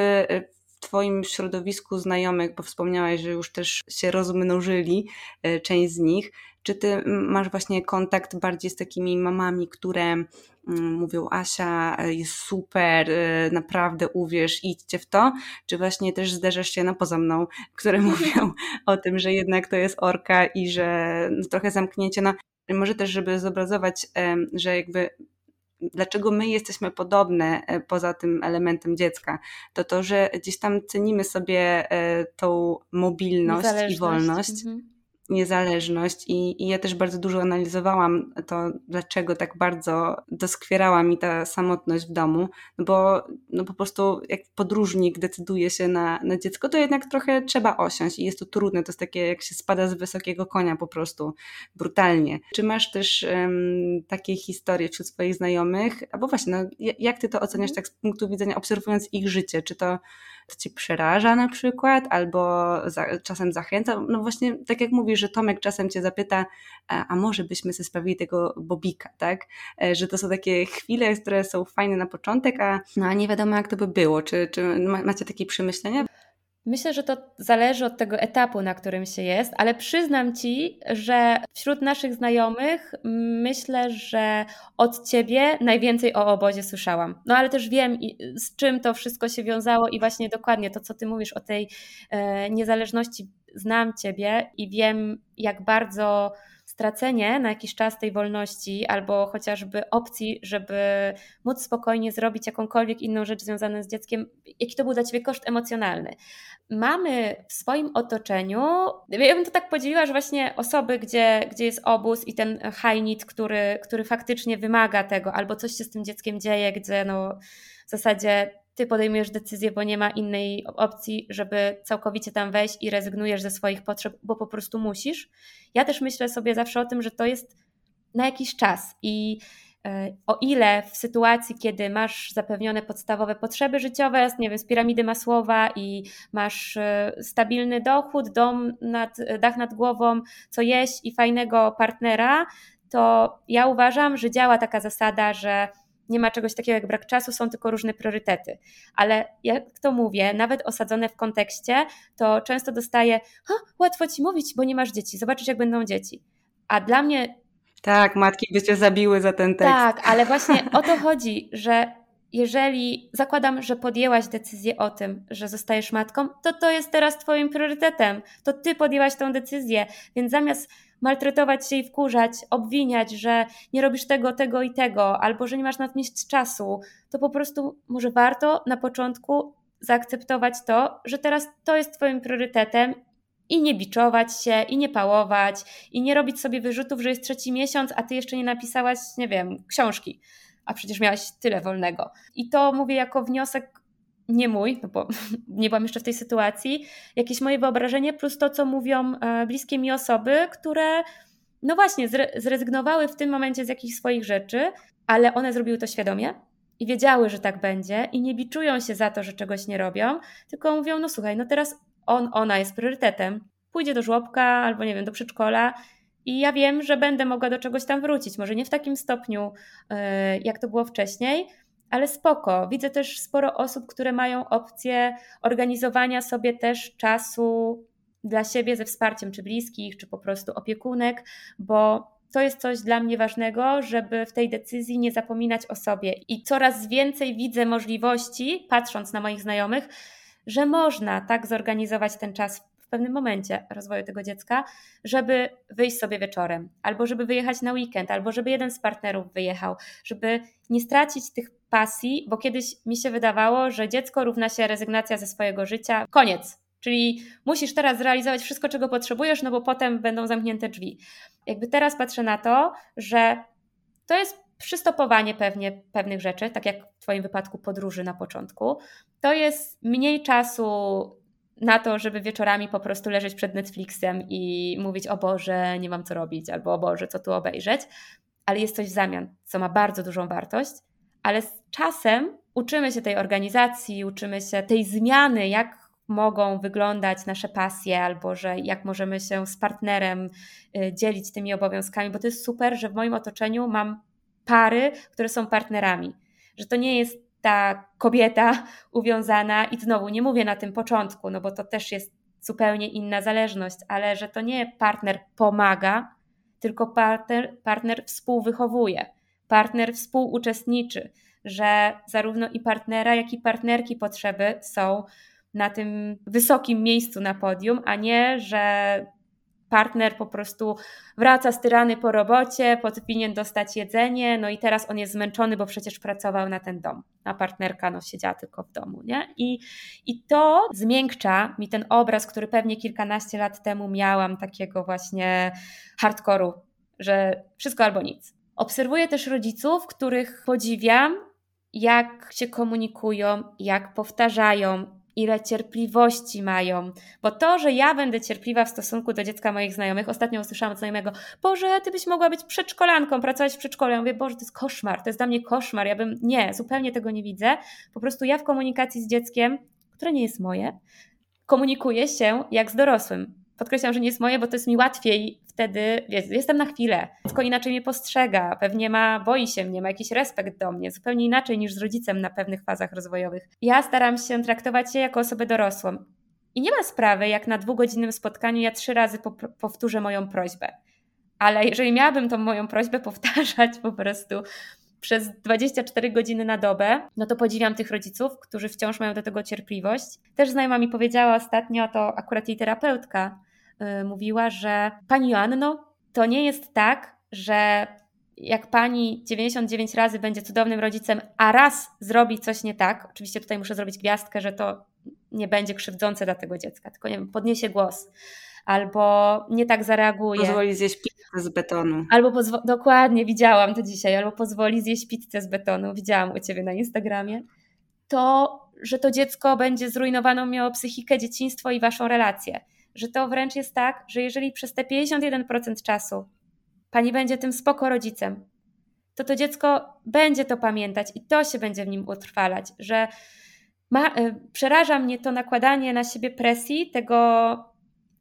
w Twoim środowisku znajomych, bo wspomniałaś, że już też się rozmnożyli, e, część z nich, czy Ty masz właśnie kontakt bardziej z takimi mamami, które mówią Asia e, jest super, e, naprawdę uwierz, idźcie w to, czy właśnie też zderzasz się na poza mną, które mówią o tym, że jednak to jest orka i że no, trochę zamknięcie, no może też, żeby zobrazować, że jakby dlaczego my jesteśmy podobne e, poza tym elementem dziecka, to to, że gdzieś tam cenimy sobie e, tą mobilność i wolność. Mhm niezależność i, i ja też bardzo dużo analizowałam to, dlaczego tak bardzo doskwierała mi ta samotność w domu, no bo no po prostu jak podróżnik decyduje się na, na dziecko, to jednak trochę trzeba osiąść i jest to trudne, to jest takie jak się spada z wysokiego konia po prostu, brutalnie. Czy masz też um, takie historie wśród swoich znajomych, albo właśnie, no, jak ty to oceniasz tak z punktu widzenia, obserwując ich życie, czy to to cię przeraża na przykład, albo za, czasem zachęca. No właśnie, tak jak mówisz, że Tomek czasem cię zapyta, a, a może byśmy sobie sprawili tego bobika, tak? E, że to są takie chwile, które są fajne na początek, a, no, a nie wiadomo jak to by było. Czy, czy macie takie przemyślenia? Myślę, że to zależy od tego etapu, na którym się jest, ale przyznam ci, że wśród naszych znajomych myślę, że od ciebie najwięcej o obozie słyszałam. No ale też wiem, z czym to wszystko się wiązało i właśnie dokładnie to, co ty mówisz o tej e, niezależności. Znam ciebie i wiem, jak bardzo stracenie na jakiś czas tej wolności albo chociażby opcji, żeby móc spokojnie zrobić jakąkolwiek inną rzecz związaną z dzieckiem, jaki to był dla ciebie koszt emocjonalny. Mamy w swoim otoczeniu, ja bym to tak podzieliła, że właśnie osoby, gdzie, gdzie jest obóz i ten high który, który faktycznie wymaga tego, albo coś się z tym dzieckiem dzieje, gdzie no w zasadzie ty podejmujesz decyzję, bo nie ma innej opcji, żeby całkowicie tam wejść i rezygnujesz ze swoich potrzeb, bo po prostu musisz. Ja też myślę sobie zawsze o tym, że to jest na jakiś czas i e, o ile w sytuacji, kiedy masz zapewnione podstawowe potrzeby życiowe, nie wiem, z piramidy Masłowa i masz e, stabilny dochód, dom nad, dach nad głową, co jeść i fajnego partnera, to ja uważam, że działa taka zasada, że nie ma czegoś takiego jak brak czasu, są tylko różne priorytety. Ale jak to mówię, nawet osadzone w kontekście, to często dostaję, łatwo ci mówić, bo nie masz dzieci, zobaczysz jak będą dzieci. A dla mnie. Tak, matki by cię zabiły za ten tekst. Tak, ale właśnie o to chodzi, że jeżeli zakładam, że podjęłaś decyzję o tym, że zostajesz matką, to to jest teraz Twoim priorytetem. To Ty podjęłaś tę decyzję, więc zamiast maltretować się i wkurzać, obwiniać, że nie robisz tego, tego i tego, albo że nie masz na czasu, to po prostu może warto na początku zaakceptować to, że teraz to jest Twoim priorytetem i nie biczować się, i nie pałować, i nie robić sobie wyrzutów, że jest trzeci miesiąc, a ty jeszcze nie napisałaś, nie wiem, książki, a przecież miałaś tyle wolnego. I to mówię jako wniosek nie mój, no bo nie byłam jeszcze w tej sytuacji, jakieś moje wyobrażenie, plus to, co mówią e, bliskie mi osoby, które no właśnie zrezygnowały w tym momencie z jakichś swoich rzeczy, ale one zrobiły to świadomie i wiedziały, że tak będzie i nie biczują się za to, że czegoś nie robią, tylko mówią, no słuchaj, no teraz on, ona jest priorytetem, pójdzie do żłobka albo nie wiem, do przedszkola i ja wiem, że będę mogła do czegoś tam wrócić, może nie w takim stopniu, e, jak to było wcześniej, ale spoko. Widzę też sporo osób, które mają opcję organizowania sobie też czasu dla siebie ze wsparciem czy bliskich, czy po prostu opiekunek, bo to jest coś dla mnie ważnego, żeby w tej decyzji nie zapominać o sobie. I coraz więcej widzę możliwości, patrząc na moich znajomych, że można tak zorganizować ten czas pewnym momencie rozwoju tego dziecka, żeby wyjść sobie wieczorem, albo żeby wyjechać na weekend, albo żeby jeden z partnerów wyjechał, żeby nie stracić tych pasji, bo kiedyś mi się wydawało, że dziecko równa się rezygnacja ze swojego życia. Koniec. Czyli musisz teraz zrealizować wszystko, czego potrzebujesz, no bo potem będą zamknięte drzwi. Jakby teraz patrzę na to, że to jest przystopowanie pewnie pewnych rzeczy, tak jak w Twoim wypadku podróży na początku. To jest mniej czasu na to, żeby wieczorami po prostu leżeć przed Netflixem i mówić o Boże, nie mam co robić, albo o Boże, co tu obejrzeć, ale jest coś w zamian, co ma bardzo dużą wartość, ale z czasem uczymy się tej organizacji, uczymy się tej zmiany, jak mogą wyglądać nasze pasje, albo że jak możemy się z partnerem y, dzielić tymi obowiązkami, bo to jest super, że w moim otoczeniu mam pary, które są partnerami, że to nie jest ta kobieta uwiązana i znowu nie mówię na tym początku, no bo to też jest zupełnie inna zależność, ale że to nie partner pomaga, tylko partner, partner współwychowuje, partner współuczestniczy, że zarówno i partnera, jak i partnerki potrzeby są na tym wysokim miejscu na podium, a nie, że partner po prostu wraca z tyrany po robocie, powinien dostać jedzenie, no i teraz on jest zmęczony, bo przecież pracował na ten dom, a partnerka no siedziała tylko w domu, nie? I, i to zmiękcza mi ten obraz, który pewnie kilkanaście lat temu miałam, takiego właśnie hardkoru, że wszystko albo nic. Obserwuję też rodziców, których podziwiam, jak się komunikują, jak powtarzają, ile cierpliwości mają. Bo to, że ja będę cierpliwa w stosunku do dziecka moich znajomych, ostatnio usłyszałam od znajomego, Boże, ty byś mogła być przedszkolanką, pracować w przedszkolu. Ja mówię, Boże, to jest koszmar, to jest dla mnie koszmar. Ja bym, nie, zupełnie tego nie widzę. Po prostu ja w komunikacji z dzieckiem, które nie jest moje, komunikuję się jak z dorosłym. Podkreślam, że nie jest moje, bo to jest mi łatwiej wtedy, wiesz, jestem na chwilę. Dziecko inaczej mnie postrzega, pewnie ma, boi się mnie, ma jakiś respekt do mnie, zupełnie inaczej niż z rodzicem na pewnych fazach rozwojowych. Ja staram się traktować się jako osobę dorosłą. I nie ma sprawy, jak na dwugodzinnym spotkaniu ja trzy razy powtórzę moją prośbę. Ale jeżeli miałabym tą moją prośbę powtarzać po prostu przez 24 godziny na dobę, no to podziwiam tych rodziców, którzy wciąż mają do tego cierpliwość. Też znajoma mi powiedziała ostatnio, to akurat jej terapeutka, mówiła, że pani Joanno, to nie jest tak, że jak pani 99 razy będzie cudownym rodzicem, a raz zrobi coś nie tak, oczywiście tutaj muszę zrobić gwiazdkę, że to nie będzie krzywdzące dla tego dziecka, tylko nie wiem, podniesie głos albo nie tak zareaguje. Pozwoli zjeść pizzę z betonu. Albo pozwo- dokładnie, widziałam to dzisiaj, albo pozwoli zjeść pizzę z betonu, widziałam u Ciebie na Instagramie, to, że to dziecko będzie zrujnowaną miało psychikę, dzieciństwo i Waszą relację. Że to wręcz jest tak, że jeżeli przez te 51% czasu Pani będzie tym spoko rodzicem, to to dziecko będzie to pamiętać i to się będzie w nim utrwalać, że ma, y, przeraża mnie to nakładanie na siebie presji tego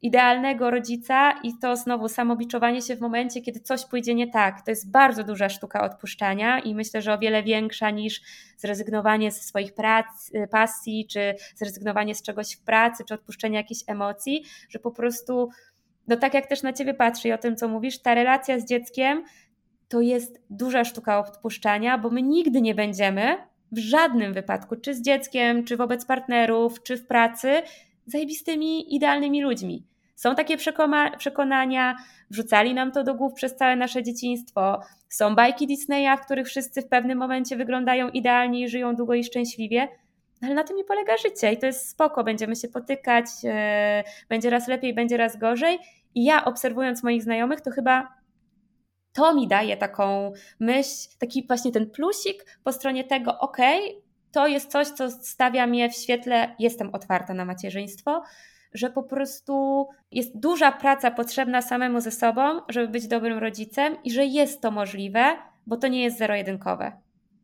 idealnego rodzica i to znowu samobiczowanie się w momencie, kiedy coś pójdzie nie tak. To jest bardzo duża sztuka odpuszczania i myślę, że o wiele większa niż zrezygnowanie ze swoich prac, y, pasji, czy zrezygnowanie z czegoś w pracy, czy odpuszczenie jakichś emocji, że po prostu, no tak jak też na ciebie patrzę i o tym, co mówisz, ta relacja z dzieckiem to jest duża sztuka odpuszczania, bo my nigdy nie będziemy w żadnym wypadku, czy z dzieckiem, czy wobec partnerów, czy w pracy, zajebistymi, idealnymi ludźmi. Są takie przekonania, wrzucali nam to do głów przez całe nasze dzieciństwo. Są bajki Disneya, w których wszyscy w pewnym momencie wyglądają idealnie i żyją długo i szczęśliwie. Ale na tym nie polega życie i to jest spoko. Będziemy się potykać, yy, będzie raz lepiej, będzie raz gorzej. I ja obserwując moich znajomych, to chyba to mi daje taką myśl, taki właśnie ten plusik po stronie tego, ok, to jest coś, co stawia mnie w świetle, jestem otwarta na macierzyństwo, że po prostu jest duża praca potrzebna samemu ze sobą, żeby być dobrym rodzicem i że jest to możliwe, bo to nie jest zero-jedynkowe.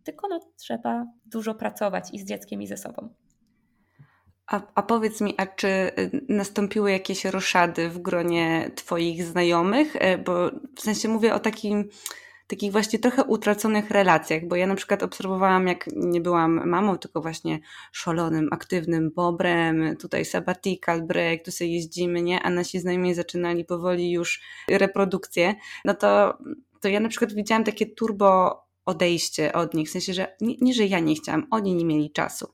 Tylko no, trzeba dużo pracować i z dzieckiem, i ze sobą. A, a powiedz mi, a czy y, nastąpiły jakieś roszady w gronie Twoich znajomych? E, bo w sensie mówię o takim takich właśnie trochę utraconych relacjach, bo ja na przykład obserwowałam, jak nie byłam mamą, tylko właśnie szalonym, aktywnym bobrem, tutaj sabbatical break, tu sobie jeździmy, nie? A nasi znajomi zaczynali powoli już reprodukcję, no to, to ja na przykład widziałam takie turbo odejście od nich, w sensie, że nie, nie, że ja nie chciałam, oni nie mieli czasu.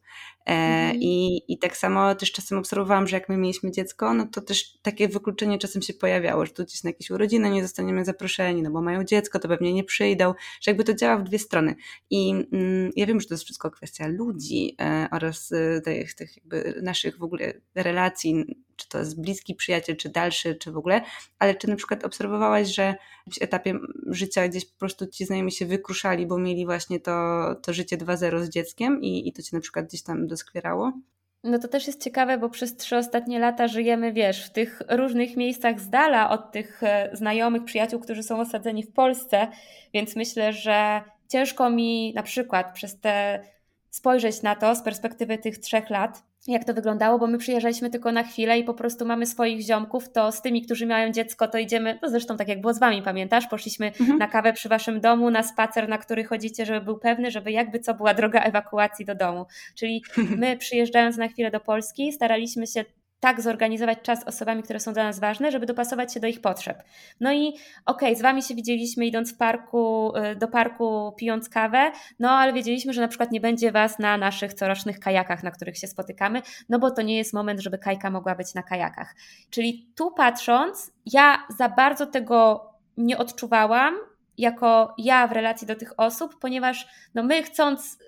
E, mhm. I, I tak samo też czasem obserwowałam, że jak my mieliśmy dziecko, no to też takie wykluczenie czasem się pojawiało, że tu gdzieś na jakieś urodziny nie zostaniemy zaproszeni, no bo mają dziecko, to pewnie nie przyjdą, że jakby to działa w dwie strony. I mm, ja wiem, że to jest wszystko kwestia ludzi e, oraz e, tych, tych jakby naszych w ogóle relacji czy to jest bliski przyjaciel, czy dalszy, czy w ogóle, ale czy na przykład obserwowałaś, że w etapie życia gdzieś po prostu ci znajomi się wykruszali, bo mieli właśnie to, to życie 2.0 z dzieckiem i, i to cię na przykład gdzieś tam doskwierało? No to też jest ciekawe, bo przez trzy ostatnie lata żyjemy, wiesz, w tych różnych miejscach z dala od tych e, znajomych, przyjaciół, którzy są osadzeni w Polsce, więc myślę, że ciężko mi na przykład przez te spojrzeć na to z perspektywy tych trzech lat, jak to wyglądało, bo my przyjeżdżaliśmy tylko na chwilę i po prostu mamy swoich ziomków, to z tymi, którzy mają dziecko, to idziemy, no zresztą tak jak było z wami, pamiętasz? Poszliśmy mhm. na kawę przy waszym domu, na spacer, na który chodzicie, żeby był pewny, żeby jakby co była droga ewakuacji do domu. Czyli my przyjeżdżając na chwilę do Polski, staraliśmy się tak zorganizować czas osobami, które są dla nas ważne, żeby dopasować się do ich potrzeb. No i okej, okay, z wami się widzieliśmy idąc w parku, y, do parku pijąc kawę, no ale wiedzieliśmy, że na przykład nie będzie was na naszych corocznych kajakach, na których się spotykamy, no bo to nie jest moment, żeby kajka mogła być na kajakach. Czyli tu patrząc, ja za bardzo tego nie odczuwałam jako ja w relacji do tych osób, ponieważ no my chcąc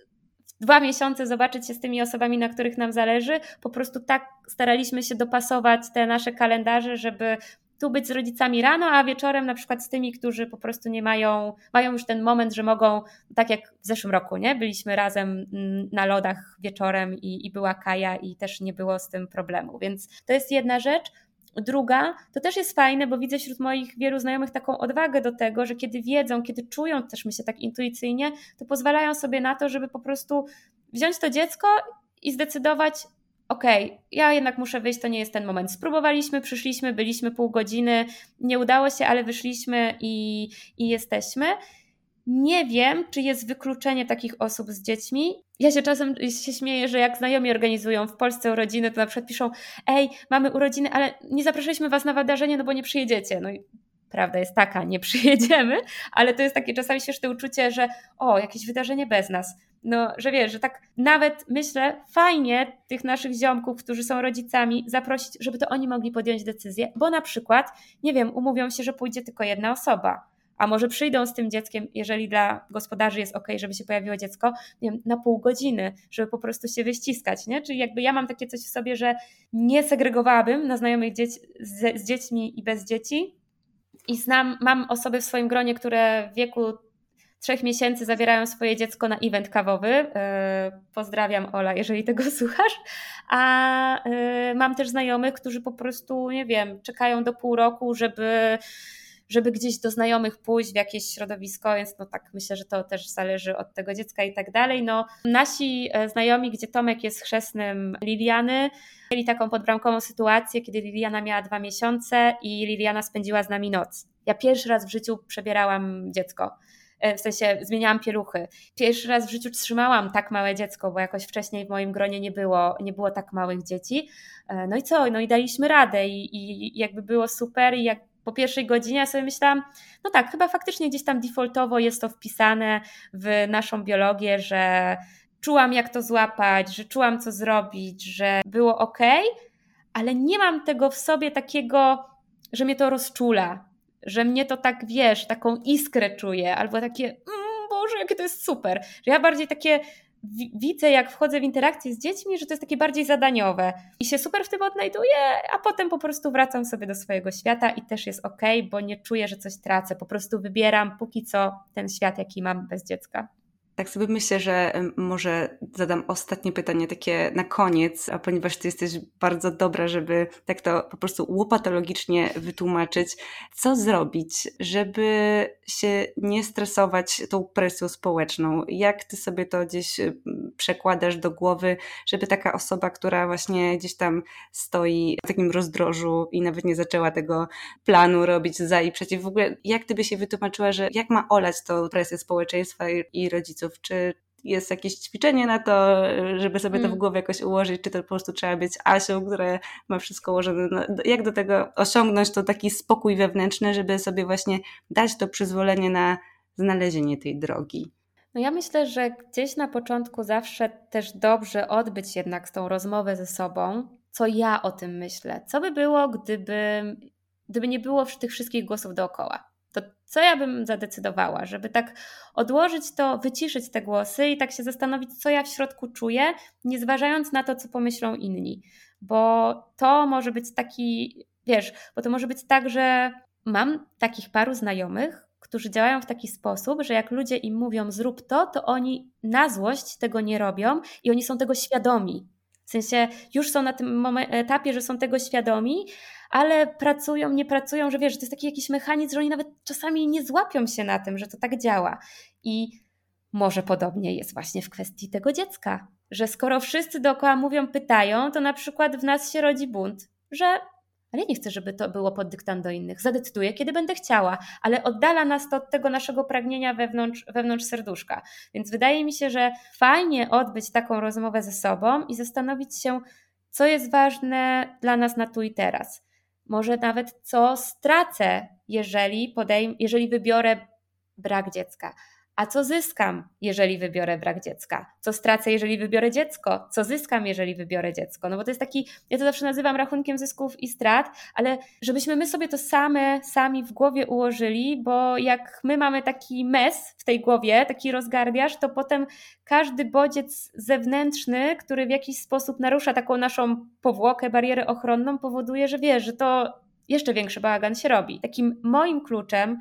dwa miesiące zobaczyć się z tymi osobami, na których nam zależy. Po prostu tak staraliśmy się dopasować te nasze kalendarze, żeby tu być z rodzicami rano, a wieczorem na przykład z tymi, którzy po prostu nie mają, mają już ten moment, że mogą, tak jak w zeszłym roku, nie? Byliśmy razem mm, na lodach wieczorem i, i była Kaja i też nie było z tym problemu. Więc to jest jedna rzecz. Druga, to też jest fajne, bo widzę wśród moich wielu znajomych taką odwagę do tego, że kiedy wiedzą, kiedy czują też my się tak intuicyjnie, to pozwalają sobie na to, żeby po prostu wziąć to dziecko i zdecydować, okej, okay, ja jednak muszę wyjść, to nie jest ten moment. Spróbowaliśmy, przyszliśmy, byliśmy pół godziny, nie udało się, ale wyszliśmy i, i jesteśmy. Nie wiem, czy jest wykluczenie takich osób z dziećmi. Ja się czasem się śmieję, że jak znajomi organizują w Polsce urodziny, to na przykład piszą: Ej, mamy urodziny, ale nie zapraszaliśmy was na wydarzenie, no bo nie przyjedziecie. No i prawda jest taka, nie przyjedziemy, ale to jest takie czasami śmieszne uczucie, że o, jakieś wydarzenie bez nas. No, że wiesz, że tak nawet myślę, fajnie tych naszych ziomków, którzy są rodzicami, zaprosić, żeby to oni mogli podjąć decyzję, bo na przykład, nie wiem, umówią się, że pójdzie tylko jedna osoba a może przyjdą z tym dzieckiem, jeżeli dla gospodarzy jest ok, żeby się pojawiło dziecko, nie wiem, na pół godziny, żeby po prostu się wyściskać, nie? Czyli jakby ja mam takie coś w sobie, że nie segregowałabym na znajomych dzieci, z, z dziećmi i bez dzieci i znam, mam osoby w swoim gronie, które w wieku trzech miesięcy zabierają swoje dziecko na event kawowy. E, pozdrawiam Ola, jeżeli tego słuchasz. A e, mam też znajomych, którzy po prostu, nie wiem, czekają do pół roku, żeby żeby gdzieś do znajomych pójść w jakieś środowisko, więc no tak myślę, że to też zależy od tego dziecka i tak dalej. No, nasi e, znajomi, gdzie Tomek jest chrzestnym Liliany, mieli taką podbramkową sytuację, kiedy Liliana miała dwa miesiące i Liliana spędziła z nami noc. Ja pierwszy raz w życiu przebierałam dziecko e, w sensie zmieniałam pieluchy. Pierwszy raz w życiu trzymałam tak małe dziecko, bo jakoś wcześniej w moim gronie nie było, nie było tak małych dzieci. E, no i co? No i daliśmy radę i, i jakby było super i jak po pierwszej godzinie ja sobie myślałam, no tak, chyba faktycznie gdzieś tam defaultowo jest to wpisane w naszą biologię, że czułam jak to złapać, że czułam co zrobić, że było ok, ale nie mam tego w sobie takiego, że mnie to rozczula, że mnie to tak, wiesz, taką iskrę czuję, albo takie, mm, Boże, jakie to jest super, że ja bardziej takie widzę, jak wchodzę w interakcję z dziećmi, że to jest takie bardziej zadaniowe i się super w tym odnajduję, a potem po prostu wracam sobie do swojego świata i też jest ok, bo nie czuję, że coś tracę. Po prostu wybieram póki co ten świat, jaki mam bez dziecka. Tak sobie myślę, że może zadam ostatnie pytanie, takie na koniec, a ponieważ ty jesteś bardzo dobra, żeby tak to po prostu łopatologicznie wytłumaczyć, co zrobić, żeby się nie stresować tą presją społeczną? Jak ty sobie to gdzieś przekładasz do głowy, żeby taka osoba, która właśnie gdzieś tam stoi w takim rozdrożu i nawet nie zaczęła tego planu robić za i przeciw, w ogóle jak ty by się wytłumaczyła, że jak ma olać tą presję społeczeństwa i rodziców? Czy jest jakieś ćwiczenie na to, żeby sobie to w mm. głowie jakoś ułożyć, czy to po prostu trzeba być Asią, która ma wszystko ułożone. No, jak do tego osiągnąć to taki spokój wewnętrzny, żeby sobie właśnie dać to przyzwolenie na znalezienie tej drogi? No ja myślę, że gdzieś na początku zawsze też dobrze odbyć jednak tą rozmowę ze sobą, co ja o tym myślę. Co by było, gdyby, gdyby nie było tych wszystkich głosów dookoła? Co ja bym zadecydowała, żeby tak odłożyć to, wyciszyć te głosy i tak się zastanowić, co ja w środku czuję, nie zważając na to, co pomyślą inni. bo to może być taki, wiesz, bo to może być tak, że mam takich paru znajomych, którzy działają w taki sposób, że jak ludzie im mówią zrób to, to oni na złość tego nie robią i oni są tego świadomi. W sensie już są na tym etapie, że są tego świadomi, ale pracują, nie pracują, że wiesz, że to jest taki jakiś mechanizm, że oni nawet czasami nie złapią się na tym, że to tak działa. I może podobnie jest właśnie w kwestii tego dziecka, że skoro wszyscy dookoła mówią, pytają, to na przykład w nas się rodzi bunt, że ale nie chcę, żeby to było pod dyktando innych. Zadecyduję, kiedy będę chciała, ale oddala nas to od tego naszego pragnienia wewnątrz, wewnątrz serduszka. Więc wydaje mi się, że fajnie odbyć taką rozmowę ze sobą i zastanowić się, co jest ważne dla nas na tu i teraz. Może nawet co stracę, jeżeli, podejm- jeżeli wybiorę brak dziecka, a co zyskam, jeżeli wybiorę brak dziecka? Co stracę, jeżeli wybiorę dziecko? Co zyskam, jeżeli wybiorę dziecko? No bo to jest taki, ja to zawsze nazywam rachunkiem zysków i strat, ale żebyśmy my sobie to same, sami w głowie ułożyli, bo jak my mamy taki mes w tej głowie, taki rozgardiaż, to potem każdy bodziec zewnętrzny, który w jakiś sposób narusza taką naszą powłokę, barierę ochronną, powoduje, że wiesz, że to jeszcze większy bałagan się robi. Takim moim kluczem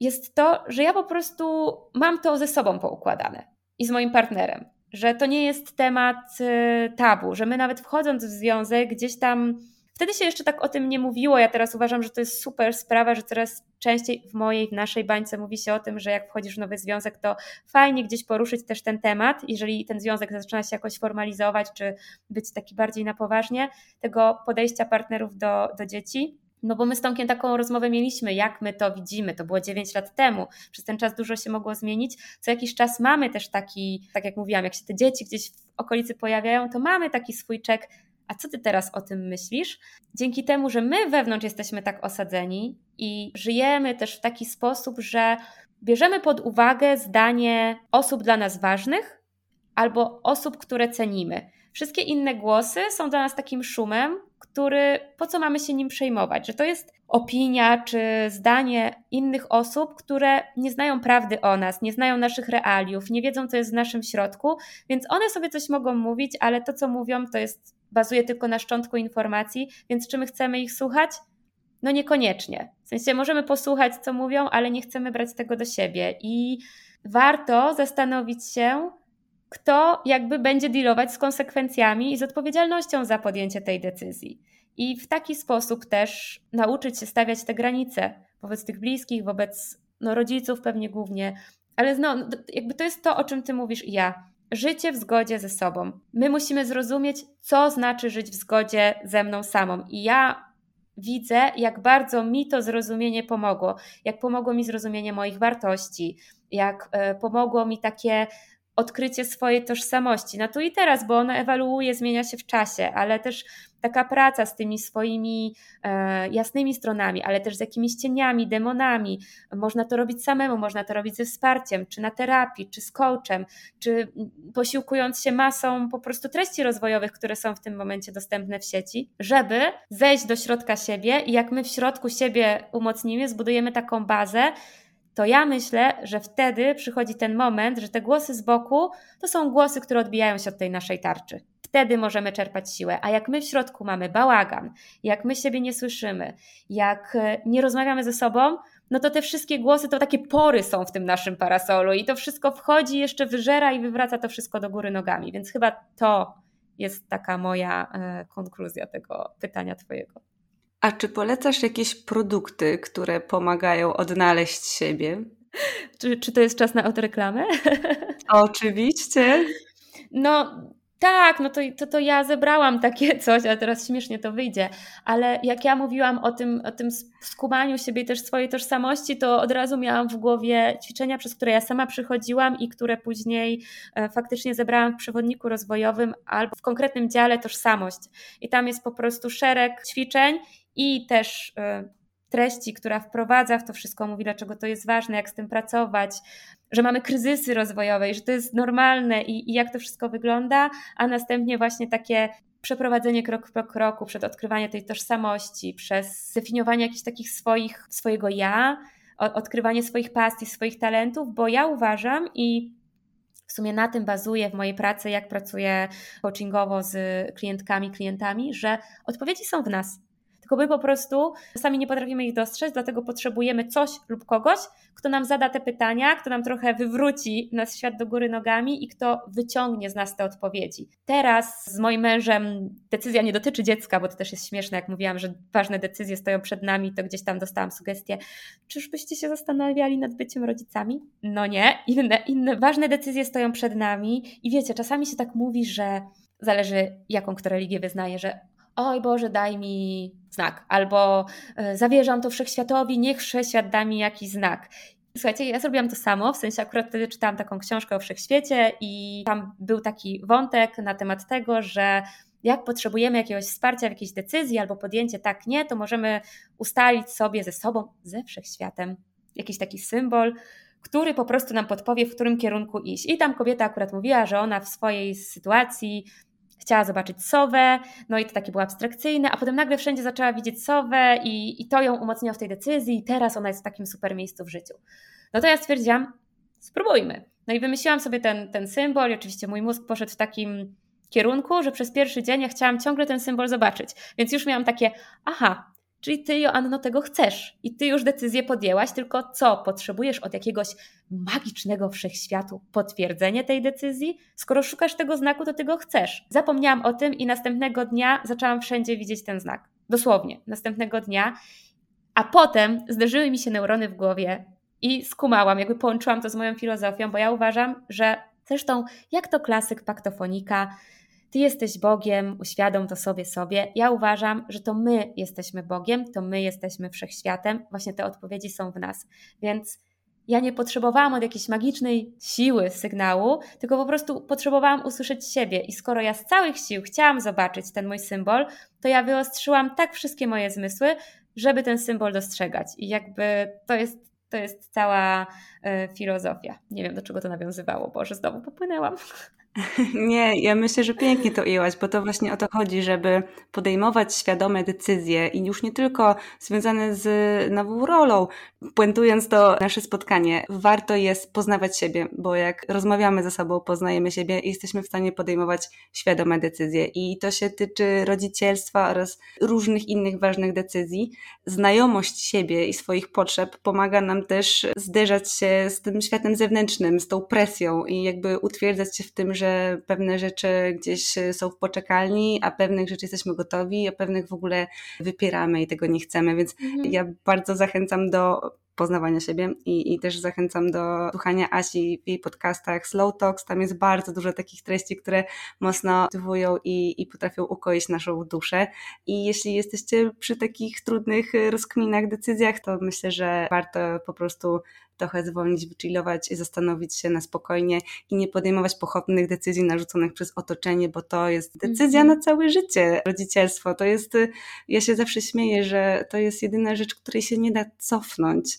jest to, że ja po prostu mam to ze sobą poukładane i z moim partnerem, że to nie jest temat y, tabu, że my nawet wchodząc w związek gdzieś tam. Wtedy się jeszcze tak o tym nie mówiło. Ja teraz uważam, że to jest super sprawa, że coraz częściej w mojej, w naszej bańce mówi się o tym, że jak wchodzisz w nowy związek, to fajnie gdzieś poruszyć też ten temat, jeżeli ten związek zaczyna się jakoś formalizować, czy być taki bardziej na poważnie, tego podejścia partnerów do, do dzieci. No bo my z Tomkiem taką rozmowę mieliśmy, jak my to widzimy, to było 9 lat temu, przez ten czas dużo się mogło zmienić, co jakiś czas mamy też taki, tak jak mówiłam, jak się te dzieci gdzieś w okolicy pojawiają, to mamy taki swój czek, a co ty teraz o tym myślisz? Dzięki temu, że my wewnątrz jesteśmy tak osadzeni i żyjemy też w taki sposób, że bierzemy pod uwagę zdanie osób dla nas ważnych albo osób, które cenimy. Wszystkie inne głosy są dla nas takim szumem, który po co mamy się nim przejmować? Że to jest opinia czy zdanie innych osób, które nie znają prawdy o nas, nie znają naszych realiów, nie wiedzą, co jest w naszym środku, więc one sobie coś mogą mówić, ale to, co mówią, to jest bazuje tylko na szczątku informacji, więc czy my chcemy ich słuchać? No niekoniecznie. W sensie możemy posłuchać, co mówią, ale nie chcemy brać tego do siebie i warto zastanowić się, kto jakby będzie dealować z konsekwencjami i z odpowiedzialnością za podjęcie tej decyzji. I w taki sposób też nauczyć się stawiać te granice wobec tych bliskich, wobec no, rodziców pewnie głównie, ale no, jakby to jest to, o czym ty mówisz i ja. Życie w zgodzie ze sobą. My musimy zrozumieć, co znaczy żyć w zgodzie ze mną samą. I ja widzę, jak bardzo mi to zrozumienie pomogło. Jak pomogło mi zrozumienie moich wartości, jak e, pomogło mi takie odkrycie swojej tożsamości na tu i teraz, bo ona ewaluuje, zmienia się w czasie, ale też taka praca z tymi swoimi e, jasnymi stronami, ale też z jakimiś cieniami, demonami. Można to robić samemu, można to robić ze wsparciem, czy na terapii, czy z coachem, czy posiłkując się masą po prostu treści rozwojowych, które są w tym momencie dostępne w sieci, żeby zejść do środka siebie i jak my w środku siebie umocnimy, zbudujemy taką bazę, to ja myślę, że wtedy przychodzi ten moment, że te głosy z boku to są głosy, które odbijają się od tej naszej tarczy. Wtedy możemy czerpać siłę. A jak my w środku mamy bałagan, jak my siebie nie słyszymy, jak e, nie rozmawiamy ze sobą, no to te wszystkie głosy to takie pory są w tym naszym parasolu i to wszystko wchodzi, jeszcze wyżera i wywraca to wszystko do góry nogami. Więc chyba to jest taka moja e, konkluzja tego pytania Twojego. A czy polecasz jakieś produkty, które pomagają odnaleźć siebie? Czy, czy to jest czas na autoreklamę? Oczywiście. No, tak, no to, to, to ja zebrałam takie coś, ale teraz śmiesznie to wyjdzie. Ale jak ja mówiłam o tym, o tym skumaniu siebie też swojej tożsamości, to od razu miałam w głowie ćwiczenia, przez które ja sama przychodziłam i które później e, faktycznie zebrałam w przewodniku rozwojowym albo w konkretnym dziale tożsamość. I tam jest po prostu szereg ćwiczeń i też y, treści, która wprowadza w to wszystko, mówi, dlaczego to jest ważne, jak z tym pracować, że mamy kryzysy rozwojowe i że to jest normalne i, i jak to wszystko wygląda, a następnie właśnie takie przeprowadzenie krok po kroku, przed odkrywanie tej tożsamości, przez definiowanie jakichś takich swoich, swojego ja, odkrywanie swoich pasji, swoich talentów, bo ja uważam i w sumie na tym bazuję w mojej pracy, jak pracuję coachingowo z klientkami, klientami, że odpowiedzi są w nas tylko my po prostu sami nie potrafimy ich dostrzec, dlatego potrzebujemy coś lub kogoś, kto nam zada te pytania, kto nam trochę wywróci nasz świat do góry nogami i kto wyciągnie z nas te odpowiedzi. Teraz z moim mężem decyzja nie dotyczy dziecka, bo to też jest śmieszne, jak mówiłam, że ważne decyzje stoją przed nami, to gdzieś tam dostałam sugestię, czyżbyście się zastanawiali nad byciem rodzicami? No nie, inne, inne ważne decyzje stoją przed nami i wiecie, czasami się tak mówi, że zależy jaką kto religię wyznaje, że oj Boże, daj mi znak, albo e, zawierzam to wszechświatowi, niech wszechświat da mi jakiś znak. Słuchajcie, ja zrobiłam to samo, w sensie akurat wtedy czytałam taką książkę o wszechświecie i tam był taki wątek na temat tego, że jak potrzebujemy jakiegoś wsparcia w jakiejś decyzji albo podjęcie tak, nie, to możemy ustalić sobie ze sobą, ze wszechświatem, jakiś taki symbol, który po prostu nam podpowie, w którym kierunku iść. I tam kobieta akurat mówiła, że ona w swojej sytuacji chciała zobaczyć sowę, no i to takie było abstrakcyjne, a potem nagle wszędzie zaczęła widzieć sowę i, i to ją umocniło w tej decyzji i teraz ona jest w takim super miejscu w życiu. No to ja stwierdziłam, spróbujmy. No i wymyśliłam sobie ten, ten symbol i oczywiście mój mózg poszedł w takim kierunku, że przez pierwszy dzień ja chciałam ciągle ten symbol zobaczyć. Więc już miałam takie, aha, Czyli ty, Joanno, tego chcesz i ty już decyzję podjęłaś, tylko co? Potrzebujesz od jakiegoś magicznego wszechświatu potwierdzenie tej decyzji? Skoro szukasz tego znaku, to ty go chcesz. Zapomniałam o tym i następnego dnia zaczęłam wszędzie widzieć ten znak. Dosłownie, następnego dnia. A potem zderzyły mi się neurony w głowie i skumałam, jakby połączyłam to z moją filozofią, bo ja uważam, że zresztą jak to klasyk paktofonika, ty jesteś Bogiem, uświadom to sobie sobie. Ja uważam, że to my jesteśmy Bogiem, to my jesteśmy wszechświatem. Właśnie te odpowiedzi są w nas. Więc ja nie potrzebowałam od jakiejś magicznej siły sygnału, tylko po prostu potrzebowałam usłyszeć siebie. I skoro ja z całych sił chciałam zobaczyć ten mój symbol, to ja wyostrzyłam tak wszystkie moje zmysły, żeby ten symbol dostrzegać. I jakby to jest to jest cała y, filozofia. Nie wiem, do czego to nawiązywało. Boże, znowu popłynęłam. Nie, ja myślę, że pięknie to ujęłaś, bo to właśnie o to chodzi, żeby podejmować świadome decyzje i już nie tylko związane z nową rolą. Puentując to nasze spotkanie, warto jest poznawać siebie, bo jak rozmawiamy ze sobą, poznajemy siebie i jesteśmy w stanie podejmować świadome decyzje. I to się tyczy rodzicielstwa oraz różnych innych ważnych decyzji. Znajomość siebie i swoich potrzeb pomaga nam też zderzać się z tym światem zewnętrznym, z tą presją i jakby utwierdzać się w tym, że pewne rzeczy gdzieś są w poczekalni, a pewnych rzeczy jesteśmy gotowi, a pewnych w ogóle wypieramy i tego nie chcemy. Więc mhm. ja bardzo zachęcam do poznawania siebie i, i też zachęcam do słuchania Asi w jej podcastach Slow Talks. Tam jest bardzo dużo takich treści, które mocno motywują i, i potrafią ukoić naszą duszę. I jeśli jesteście przy takich trudnych rozkminach, decyzjach, to myślę, że warto po prostu trochę zwolnić, wychillować i zastanowić się na spokojnie i nie podejmować pochopnych decyzji narzuconych przez otoczenie, bo to jest decyzja na całe życie. Rodzicielstwo to jest, ja się zawsze śmieję, że to jest jedyna rzecz, której się nie da cofnąć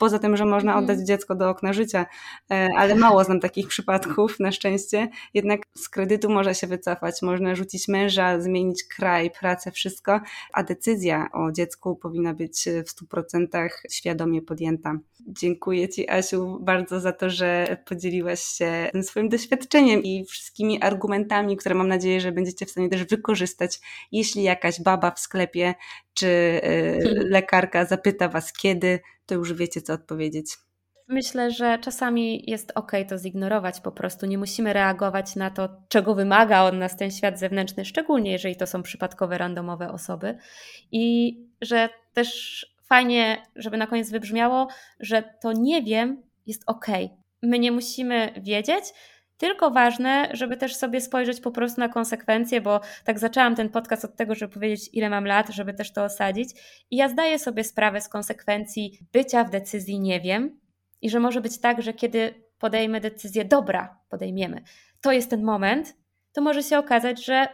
poza tym, że można oddać mhm. dziecko do okna życia, e, ale mało znam takich przypadków, na szczęście. Jednak z kredytu można się wycofać, można rzucić męża, zmienić kraj, pracę, wszystko, a decyzja o dziecku powinna być w 100% świadomie podjęta. Dziękuję Ci, Asiu, bardzo za to, że podzieliłaś się swoim doświadczeniem i wszystkimi argumentami, które mam nadzieję, że będziecie w stanie też wykorzystać, jeśli jakaś baba w sklepie czy e, lekarka zapyta Was kiedy, to już wiecie, co odpowiedzieć. Myślę, że czasami jest ok to zignorować po prostu. Nie musimy reagować na to, czego wymaga od nas ten świat zewnętrzny, szczególnie jeżeli to są przypadkowe, randomowe osoby. I że też fajnie, żeby na koniec wybrzmiało, że to nie wiem jest ok. My nie musimy wiedzieć, tylko ważne, żeby też sobie spojrzeć po prostu na konsekwencje, bo tak zaczęłam ten podcast od tego, żeby powiedzieć, ile mam lat, żeby też to osadzić. I ja zdaję sobie sprawę z konsekwencji bycia w decyzji nie wiem i że może być tak, że kiedy podejmę decyzję, dobra, podejmiemy, to jest ten moment, to może się okazać, że okej,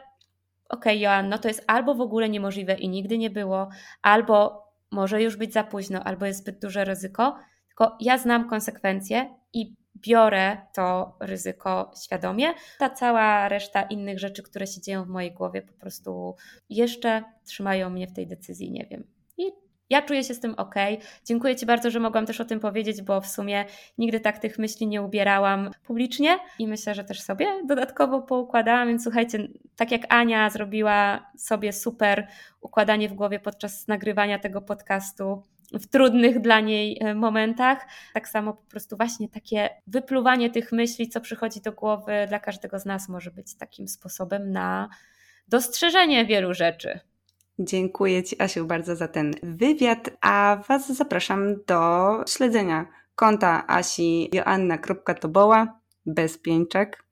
okay, Joanno, to jest albo w ogóle niemożliwe i nigdy nie było, albo może już być za późno, albo jest zbyt duże ryzyko, tylko ja znam konsekwencje i biorę to ryzyko świadomie. Ta cała reszta innych rzeczy, które się dzieją w mojej głowie, po prostu jeszcze trzymają mnie w tej decyzji, nie wiem. I Ja czuję się z tym ok. Dziękuję Ci bardzo, że mogłam też o tym powiedzieć, bo w sumie nigdy tak tych myśli nie ubierałam publicznie i myślę, że też sobie dodatkowo poukładałam. Więc słuchajcie, tak jak Ania zrobiła sobie super układanie w głowie podczas nagrywania tego podcastu, w trudnych dla niej e, momentach. Tak samo po prostu właśnie takie wypluwanie tych myśli, co przychodzi do głowy dla każdego z nas może być takim sposobem na dostrzeżenie wielu rzeczy. Dziękuję Ci, Asiu, bardzo za ten wywiad, a Was zapraszam do śledzenia konta Asi joanna.toboła bez pięczek.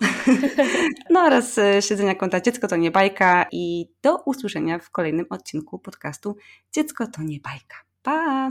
no oraz e, śledzenia konta Dziecko to nie bajka i do usłyszenia w kolejnym odcinku podcastu Dziecko to nie bajka. Pa!